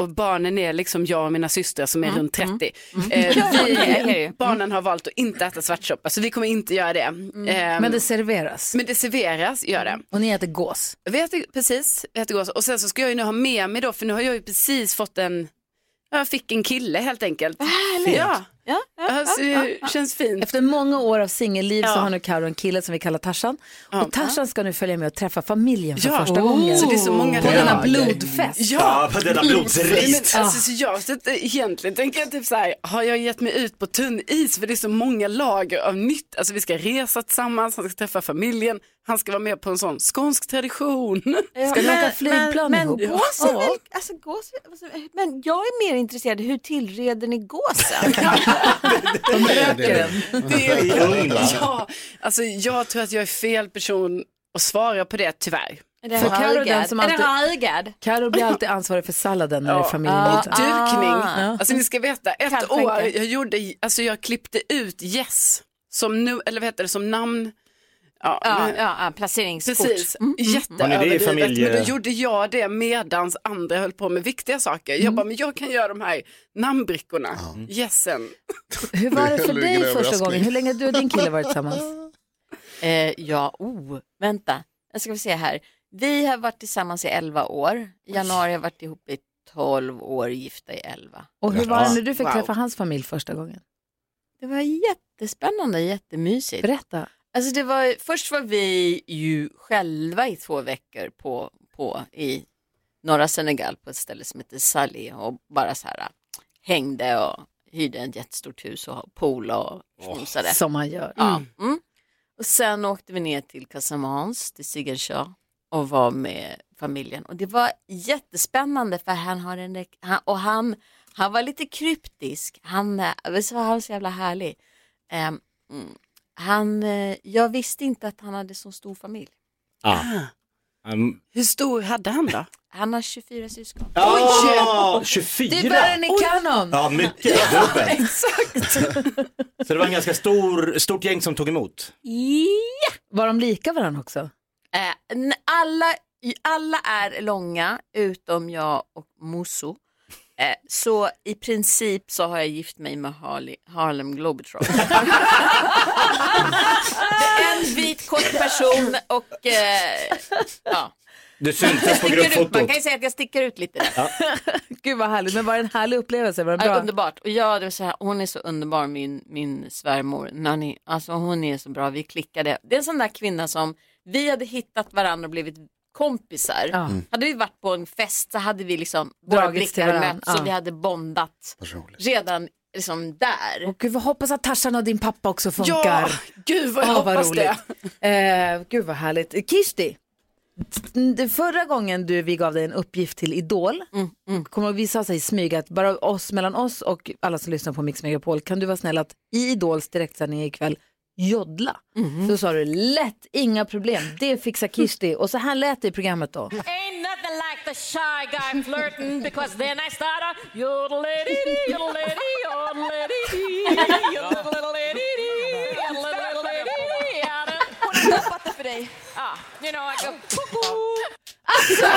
och barnen är liksom jag och mina systrar som är Mm, runt 30. mm, mm. Eh, vi, barnen har valt att inte äta svartsoppa så vi kommer inte göra det. Mm. Eh, Men det serveras. men det serveras, gör det. Och ni äter gås. Vi äter, precis, vi äter gås. Och sen så ska jag ju nu ha med mig då, för nu har jag ju precis fått en, jag fick en kille helt enkelt. härligt. Ja, ja, alltså, det känns fint. Efter många år av singelliv så Ja. har nu Karo en kille som vi kallar Tarzan. Ja. Och Tarzan ska nu följa med och träffa familjen för Ja. första Oh. gången. Så det är så många på denna blodfest. Ja, på denna blodsrist. Men, alltså, så jag, så att, egentligen tänker jag typ så här, har jag gett mig ut på tunn is för det är så många lager av nytt. Alltså vi ska resa tillsammans, han ska träffa familjen, han ska vara med på en sån skånsk tradition. Ska ni åka flygplan men, ihop? men gås är väl, alltså, gås, alltså, men jag är mer intresserad, hur tillreder ni gåsen? De röker den. Det är, ja, alltså jag tror att jag är fel person att svara på det tyvärr. Är det Karo, den som alltid-? Karo blir alltid ansvarig för salladen när det är Ja. familjemiddag. Dukning. Ah. Alltså ni ska veta, ett Kallskänka. år, jag gjorde, alltså jag klippte ut yes som nu, eller vad heter det, som namn. Ja, Ja, men- ja, placeringskort. Precis, Mm, mm. Jätteöverdrivet. familje- Men då gjorde jag det medans andra höll på med viktiga saker. Jag bara, men jag kan göra de här namnbrickorna, yessen. Hur var det för dig första gången? Hur länge har du och din kille varit tillsammans? Eh, ja, oh, vänta. Jag ska vi se här. Vi har varit tillsammans i 11 år. I januari har jag varit ihop i 12 år, gifta i 11. Och hur var det när du fick Wow. träffa hans familj första gången? Det var jättespännande, jättemysigt. Berätta. Alltså det var, först var vi ju själva i två veckor på, på i norra Senegal på ett ställe som heter Sali och bara så här äh, hängde och hyrde ett jättestort hus och pool och schmosade. Som man gör. Ja. Mm. Och sen åkte vi ner till Casamance, till Ziguinchor och var med familjen. Och det var jättespännande för han har en, han, och han, han var lite kryptisk. Han, eh, visst var han så jävla härlig. Mm, han, eh, jag visste inte att han hade så stor familj. Ja. Um, Hur stor hade han då? Han har 24 syskon. ah, 24! Det är bara ni kan om. Ja, mycket. Dubbelt. Exakt. Så det var en ganska stor, stort gäng som tog emot. Ja! Var de lika varandra också? Eh, alla, alla är långa utom jag och Musso. Eh, så i princip så har jag gift mig med Harley, Harlem Globetrotter. En vit kort person och eh, ja. Du syntes på ut, man gruppfotot. kan ju säga att jag sticker ut lite där. Gud vad härligt. Men var det en härlig upplevelse? Var det Ja, bra? underbart. Och ja, det var så här, hon är så underbar, min, min svärmor Nanny. Alltså hon är så bra, vi klickade. Det är en sån där kvinna som vi hade hittat varandra och blivit kompisar. Ja. Mm. Hade vi varit på en fest så hade vi liksom, våra Dragits till blickar varandra, och ja. vi hade bondat Personligt. redan liksom där. Och gud, vad hoppas att Tarzan och din pappa också funkar. Ja, gud vad jag Åh, vad hoppas det. roligt. Eh, gud vad härligt. Kirsti, det förra gången du, vi gav dig en uppgift till Idol, Mm, kommer du ihåg, vi sa så i smyg att bara oss, mellan oss och alla som lyssnar på Mix Megapol, kan du vara snäll att i Idols direktsändning ikväll jodla. Mm-hmm. Så sa du lätt, inga problem, det fixar Kirsti. Och så här lät det i programmet då. Ain't nothing like the shy guy flirting because then I start a yodelity, yodelity, yodelity, yodelity, Hon har tappat det för dig. Ja, you know, I go cuckoo.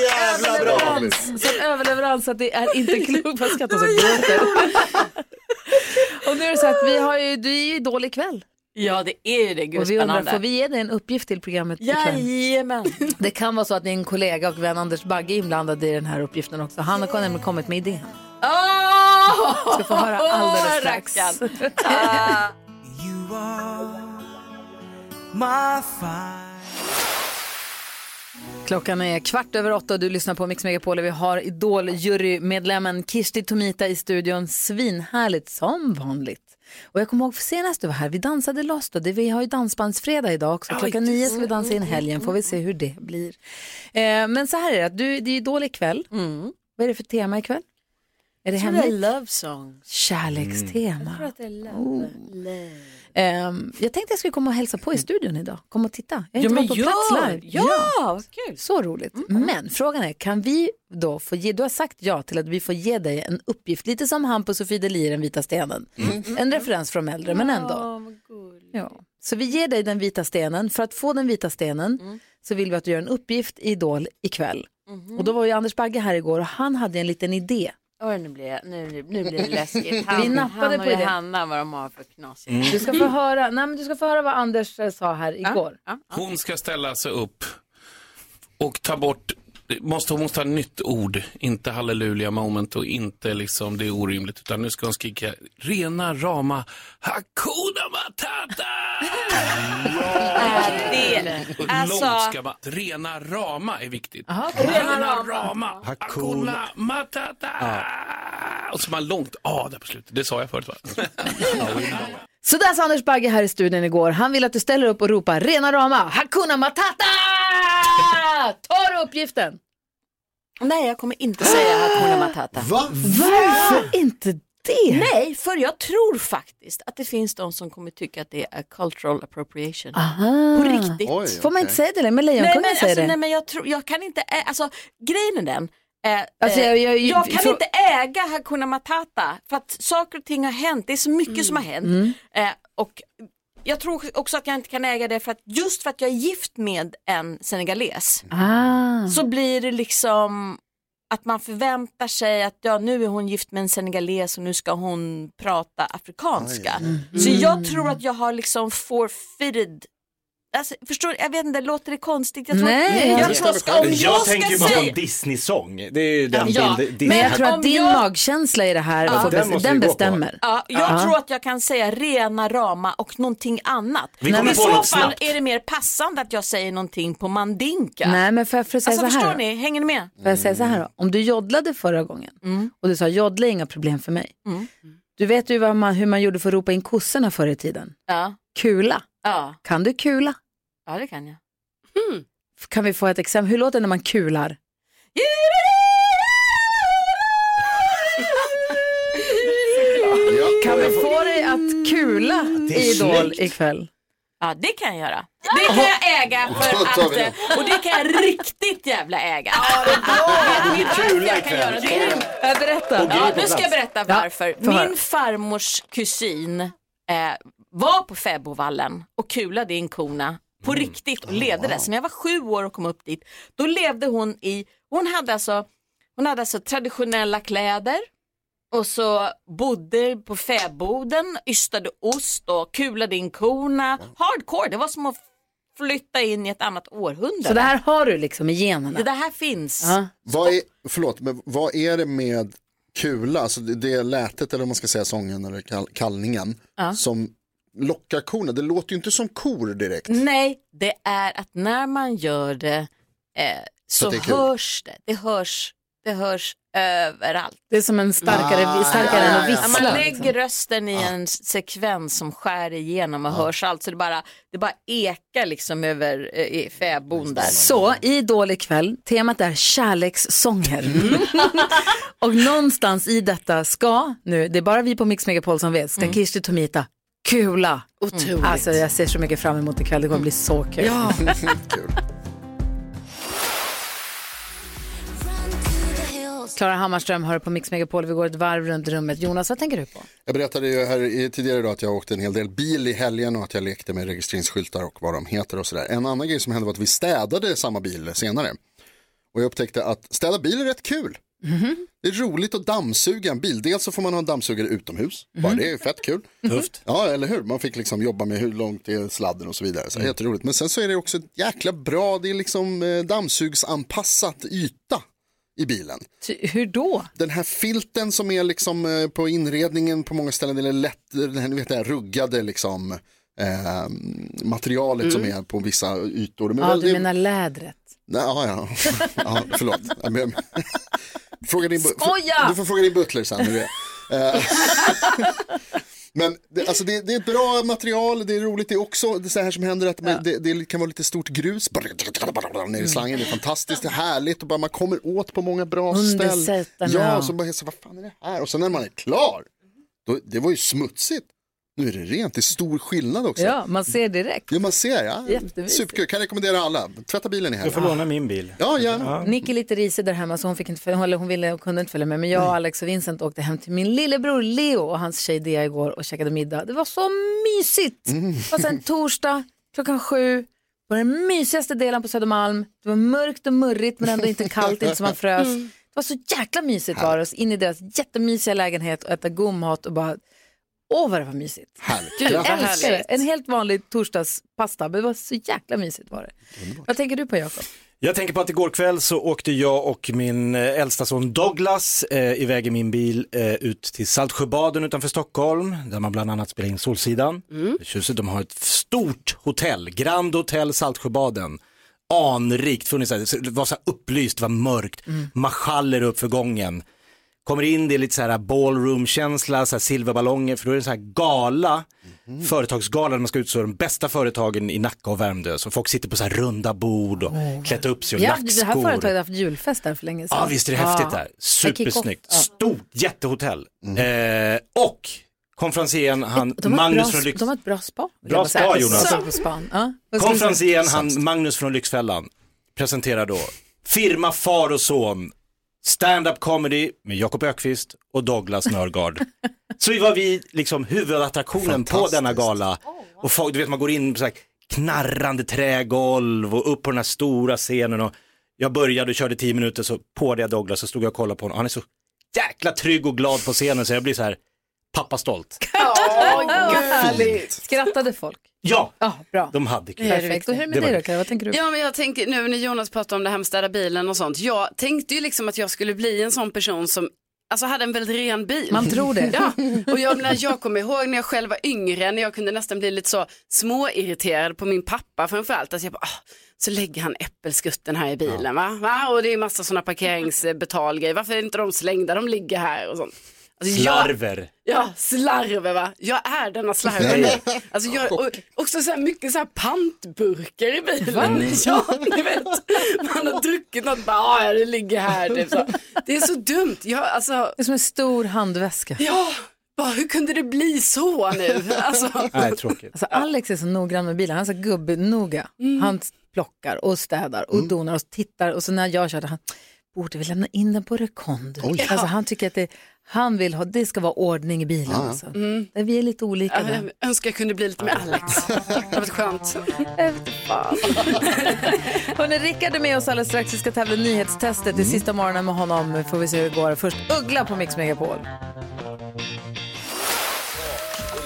Jävla bra! Som överleverans att det är inte klokt. Vad skrattar så gråter. Och nu är det så att vi har ju, du är ju Idol ikväll. Ja det är ju det, gud Och vi undrar, spännande. får vi ge dig en uppgift till programmet ikväll? Jajamän. Det kan vara så att din kollega och vän Anders Bagge är inblandad i den här uppgiften också. Han har nämligen kommit med idén. Oh! Ska få höra alldeles strax. Rackarn. Klockan är kvart över åtta och du lyssnar på Mix Megapol och vi har Idol-jurymedlemmen Kirsti Tomita i studion. Svinhärligt som vanligt. Och jag kommer ihåg för senast du var här, vi dansade loss då. Det, vi har ju dansbandsfredag idag också. Klockan nio ska vi dansa in helgen, får vi se hur det blir. Eh, men så här är det, du, det är Idol ikväll. Vad är det för tema ikväll? Är det hemligt? love song. Kärlekstema. Jag tror att det är love. Oh. love. Ehm, jag tänkte jag skulle komma och hälsa på i studion idag. Kom och titta. Jag har Ja, inte men varit på plats live. Ja, kul. Så roligt. Men frågan är, kan vi då få ge, du har sagt ja till att vi får ge dig en uppgift, lite som Hampus och Fideli i den vita stenen. En referens från äldre, men ändå. Ja. Så vi ger dig den vita stenen. För att få den vita stenen så vill vi att du gör en uppgift i Idol ikväll. Och då var ju Anders Bagge här igår och han hade en liten idé. Oj, nu blir, jag, nu, nu blir det läskigt. Vi Han, nappade han på och idén. Johanna vad de har för knasigt. Du ska få höra, nej, men du ska få höra vad Anders eh, sa här igår. Hon ska ställa sig upp och ta bort, måste, hon måste ha ett nytt ord, inte halleluja moment och inte liksom det är orimligt, utan nu ska hon skrika rena rama Hakuna Matata! det, Och alltså, långt ska man, rena rama är viktigt. Aha, rena rama, Hakuna Matata! Och så man långt A där på slutet, det sa jag förut va? Så där sa Anders Bagge här i studion igår. Han vill att du ställer upp och ropar rena rama Hakuna Matata! Tar du uppgiften? nej, jag kommer inte säga Hakuna Matata. Va? Varför inte det? Nej, för jag tror faktiskt att det finns de som kommer tycka att det är cultural appropriation. Aha. På riktigt. Oj, Får man inte säga det? Men Lejonkungen säger alltså, det. nej men jag tror, jag kan inte, alltså grejen är den. eh, Alltså, eh, jag- jag- jag kan frå- inte äga Hakuna Matata för att saker och ting har hänt, det är så mycket som har hänt. Mm. Eh, och jag tror också att jag inte kan äga det för att just för att jag är gift med en senegales Ah. så blir det liksom att man förväntar sig att ja, nu är hon gift med en senegales och nu ska hon prata afrikanska. Så jag tror att jag har liksom forfeited Alltså, förstår? Jag vet inte, låter det konstigt? Jag tror, Nej, jag jag tror om jag, Jag tänker bara på en Disney-sång. Det är ju den Ja, bild, Disney. Men jag tror att din jag- magkänsla i det här, Ja. Den bes- den bestämmer. Ja, jag Ja. tror att jag kan säga rena rama och någonting annat. Vi Men I så fall snabbt. är det mer passande att jag säger någonting på mandinka. Nej, men för, för att säga alltså så här förstår då. ni, hänger ni med? Får jag säga så här då? Om du joddlade förra gången och du sa joddla är inga problem för mig. Du vet ju vad man, hur man gjorde för att ropa in kossorna förr i tiden. Ja. Kula. Ja. Kan du kula? ja, det kan jag. Kan vi få ett exempel? Hur låter det när man kular? Kan vi få dig att kula i Idol ikväll? Ja, det kan jag göra. Det kan jag äga för att, eh, och det kan jag riktigt jävla äga. Vet ni varför jag kan göra det? Jag berätta. Ja, nu ska jag berätta varför. Min farmors kusin eh, var på Fäbodvallen och kulade in korna på riktigt och levde där. Så när jag var sju år och kom upp dit, då levde hon i, hon hade alltså, hon hade alltså traditionella kläder och så bodde på fäboden, ystade ost och kulade in korna. Hardcore, det var som att flytta in i ett annat århundrade. Så det här har du liksom i generna? det, det här finns. Ja. Vad är, förlåt, men vad är det med kula, alltså det, det lätet eller om man ska säga sången eller kall, kallningen Ja. som lockar korna? Det låter ju inte som kor direkt. Nej, det är att när man gör det eh, så det är kul. hörs det. Det hörs, det hörs överallt. Det är som en starkare, Ah, starkare ja, än ja, att ja. Vissla. man liksom. lägger rösten i en sekvens som skär igenom och hörs allt. Så det bara, det bara ekar liksom över eh, i fäbon där. Så i Idol ikväll, temat är kärlekssånger. och någonstans i detta ska, nu, det är bara vi på Mix Megapol som vet, ska Kirsti Tomita kula. Otroligt. Alltså jag ser så mycket fram emot ikväll, det kommer bli så kul. Ja. Kul. Klara Hammarström hör på Mix Megapol, vi går ett varv runt rummet. Jonas, vad tänker du på? Jag berättade ju här tidigare idag att jag åkte en hel del bil i helgen och att jag lekte med registreringsskyltar och vad de heter och sådär. En annan grej som hände var att vi städade samma bil senare. Och jag upptäckte att städa bil är rätt kul. Det är roligt att dammsuga en bil. Dels så får man ha en dammsugare utomhus. Bara det är fett kul. Tufft. Ja, eller hur? Man fick liksom jobba med hur långt är sladden och så vidare. Så Jätteroligt. Men sen så är det också jäkla bra, det är liksom eh, dammsugsanpassat yta i bilen. Ty- Hur då? Den här filten som är liksom eh, på inredningen på många ställen, det är lätt, den här, ni vet det här ruggade liksom eh, materialet som är på vissa ytor. Mm. Ja, väldigt- du menar lädret. Nej, ja, ja. ja, förlåt. Ja, Fråga din, Skoja! Du får fråga din butler sen. Hur det är. Men det, alltså det, det är ett bra material, det är roligt, det är också det är här som händer att man, det, det kan vara lite stort grus ner i slangen, det är fantastiskt, det är härligt och bara man kommer åt på många bra ställen. Ja, så bara, så, vad fan är det här? Och sen när man är klar, då, det var ju smutsigt. Nu är det rent, det är stor skillnad också. Ja, man ser direkt. Ja, man ser, ja. Superkul, kan rekommendera alla. Tvätta bilen i Du helgen. får låna min bil. Ja, gärna. Nicky är lite risig där hemma så hon, fick inte, följa- eller hon, ville, hon kunde inte följa med. Men jag, Alex och Vincent åkte hem till min lillebror Leo och hans tjej Dea igår och käkade middag. Det var så mysigt. Det var så en torsdag klockan sju. Var den mysigaste delen på Södermalm. Det var mörkt och murrigt men ändå inte kallt, inte som man frös. Det var så jäkla mysigt var det. Så In i deras jättemysiga lägenhet och äta god mat och bara Åh vad det var mysigt. Härligt. Gud, jag Ja. älskar det. En helt vanlig torsdagspasta, men det var så jäkla mysigt var det. Vad tänker du på Jakob? Jag tänker på att igår kväll så åkte jag och min eh, äldsta son Douglas eh, iväg i min bil eh, ut till Saltsjöbaden utanför Stockholm där man bland annat spelar in Solsidan. Mm. Tjusigt, de har ett stort hotell, Grand Hotel Saltsjöbaden. Anrikt, funnits det var så här upplyst, det var mörkt, marschaller upp för gången. Kommer in, det är lite så här ballroom-känsla, så här silverballonger, för då är det så här gala, företagsgala där man ska utse de bästa företagen i Nacka och Värmdö. Så folk sitter på så här runda bord och klätt upp sig och har haft, det här lackskor. företaget har haft julfest där för länge sedan. Ja visst är det häftigt Ja. där. Kick-off. Supersnyggt. Ja. Stort jättehotell. Eh, och konferencieren han De har, ett Magnus bra, från Lyx... de har ett bra spa. Bra spa, Jonas. Så på span. Ja? Konferencieren han Magnus från Lyxfällan presenterar då firma far och son stand-up comedy med Jakob Ökvist och Douglas Nörgaard. Så var vi liksom huvudattraktionen på denna gala. Och folk, du vet man går in på så här knarrande trägolv och upp på den här stora scenen och jag började och körde tio minuter så på det Douglas så stod jag och kollade på honom. Han är så jäkla trygg och glad på scenen så jag blir så här pappastolt. Åh, härligt. Skrattade folk? Ja, Ja, bra. de hade kul. Perfekt. Och hur är det med dig då. Karin? Vad tänker du? Ja, men jag tänker nu när Jonas pratar om det här med städa bilen och sånt. Jag tänkte ju liksom att jag skulle bli en sån person som Alltså hade en väldigt ren bil. Man tror det. Ja, och jag, när jag kommer ihåg när jag själv var yngre, när jag kunde nästan bli lite så småirriterad på min pappa framförallt. Alltså jag bara, ah, så lägger han äppelskutten här i bilen va? va? Och det är massa sådana parkeringsbetalgrejer. Varför är inte de slängda? De ligger här och sånt. Alltså, jag- Slarver. Ja, slarver va. Jag är denna slarver nu. Alltså jag, och också så här mycket så här pantburkar i bilen. Ja, ni vet. Man har druckit något, bara, "Ah, ja det ligger här. Typ så. Det är så dumt. Jag, alltså, Det är som en stor handväska. ja, bara, hur kunde det bli så nu? Alltså, Nej, tråkigt. Alltså Alex är så noggrann med bilen, han är så gubbnoga. Han plockar och städar och donar och tittar och så när jag körde, han borde vi lämna in den på rekond. Oj. Alltså han tycker att det, han vill ha, det ska vara ordning i bilen. Ja. Alltså. Mm. Vi är lite olika jag där. önskar jag kunde bli lite med Alex. Det hade varit skönt. Hörrni, Rickard är med oss alldeles strax. Vi ska tävla nyhetstestet. Det är sista morgonen med honom. Får vi se hur det går. Först Uggla på Mix Megapol.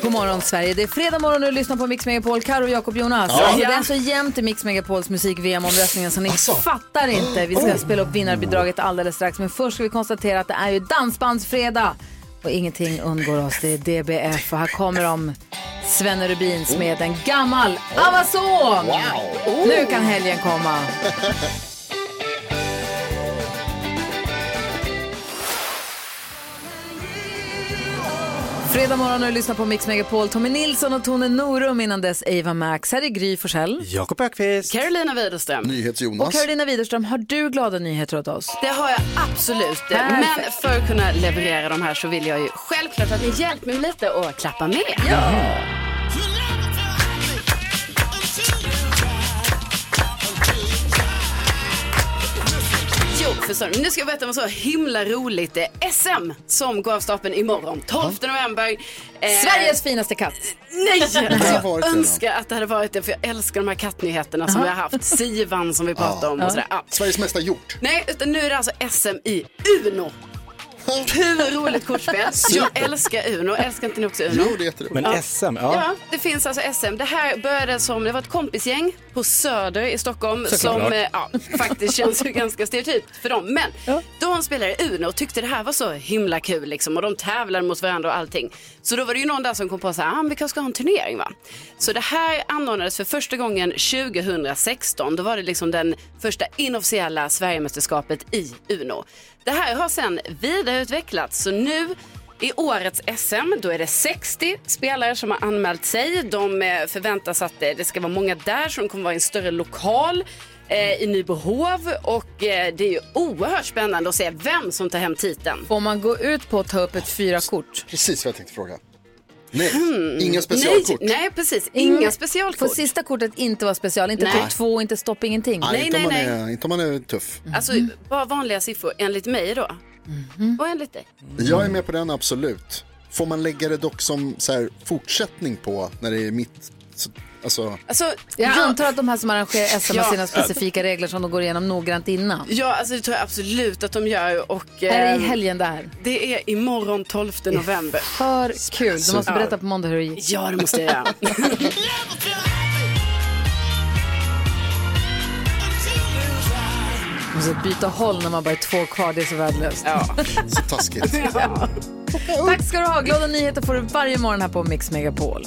God morgon Sverige. Det är fredag morgon och du lyssnar på Mix Megapol. Karo och Jakob Jonas. Ja. Det är så jämnt i Mix Megapols musik-VM-omröstningen så ni fattar inte. Vi ska spela upp vinnarbidraget alldeles strax. Men först ska vi konstatera att det är ju dansbandsfredag. Och ingenting undgår oss. Det är DBF och här kommer de. Svenne Rubins med en gammal Amazon. Nu kan helgen komma. Fredag morgon och du lyssnar på Mix Megapol. Tommy Nilsson och Tone Norum innan dess Eva Max. Här är Gry Forssell. Jakob Ökvist. Carolina Widerström. NyhetsJonas. Och Carolina Widerström, har du glada nyheter åt oss? Det har jag absolut. Men för att kunna leverera de här så vill jag ju självklart att ni hjälper mig lite och klappa med. Jo, förstår du. Nu ska jag berätta om så himla roligt. Det är SM som går av stapeln imorgon, 12 november. Eh, Sveriges finaste katt. Nej! Jag önskar att det hade varit det, för jag älskar de här kattnyheterna som vi har haft. Sivan som vi pratade om och sådär. Ja. Sveriges mesta hjort. Nej, utan nu är det alltså SM i Uno. Hur roligt kortspel. Jag älskar Uno. Älskar inte ni också Uno? Jo, det är jätteroligt. Men Ja. SM, Ja. ja. det finns alltså SM. Det här började som, det var ett kompisgäng på Söder i Stockholm Såklart. som eh, ja, faktiskt känns ju ganska stereotypt för dem. Men de spelade Uno och tyckte det här var så himla kul liksom och de tävlade mot varandra och allting. Så då var det ju någon där som kom på så här, ah, vi kanske ska ha en turnering va? Så det här anordnades för första gången 2016. Då var det liksom den första inofficiella Sverigemästerskapet i Uno. Det här har sen vidareutvecklats så nu I årets SM då är det 60 spelare som har anmält sig. De eh, förväntas att eh, det ska vara många där så de kommer vara i en större lokal eh, i Nybohov och eh, det är ju oerhört spännande att se vem som tar hem titeln. Får man gå ut på att ta upp ett fyra kort? Precis vad jag tänkte fråga. Nej, Hmm. inga specialkort. Nej, nej precis. Inga specialkort. Får sista kortet inte vara special? Inte Nej. topp två, inte stopp, ingenting? Nej, inte, om man Är, inte om man är tuff. Alltså bara vanliga siffror enligt mig då. Och enligt dig. Jag är med på den, absolut. Får man lägga det dock som så här, fortsättning på när det är mitt... så- Alltså, Alltså, Jag ja. antar att de här som arrangerar SM har Ja. sina specifika regler som de går igenom noggrant innan. Ja, alltså det tror jag absolut att de gör. Och, Är det i ehm, helgen där? Det är imorgon 12 november. För kul. Du måste berätta på måndag hur det gick. Ja, det måste jag göra. måste byta håll när man bara är två kvar. Det är så värdelöst. Ja. så taskigt. ja. Tack ska du ha. Glada nyheter får du varje morgon här på Mix Megapol.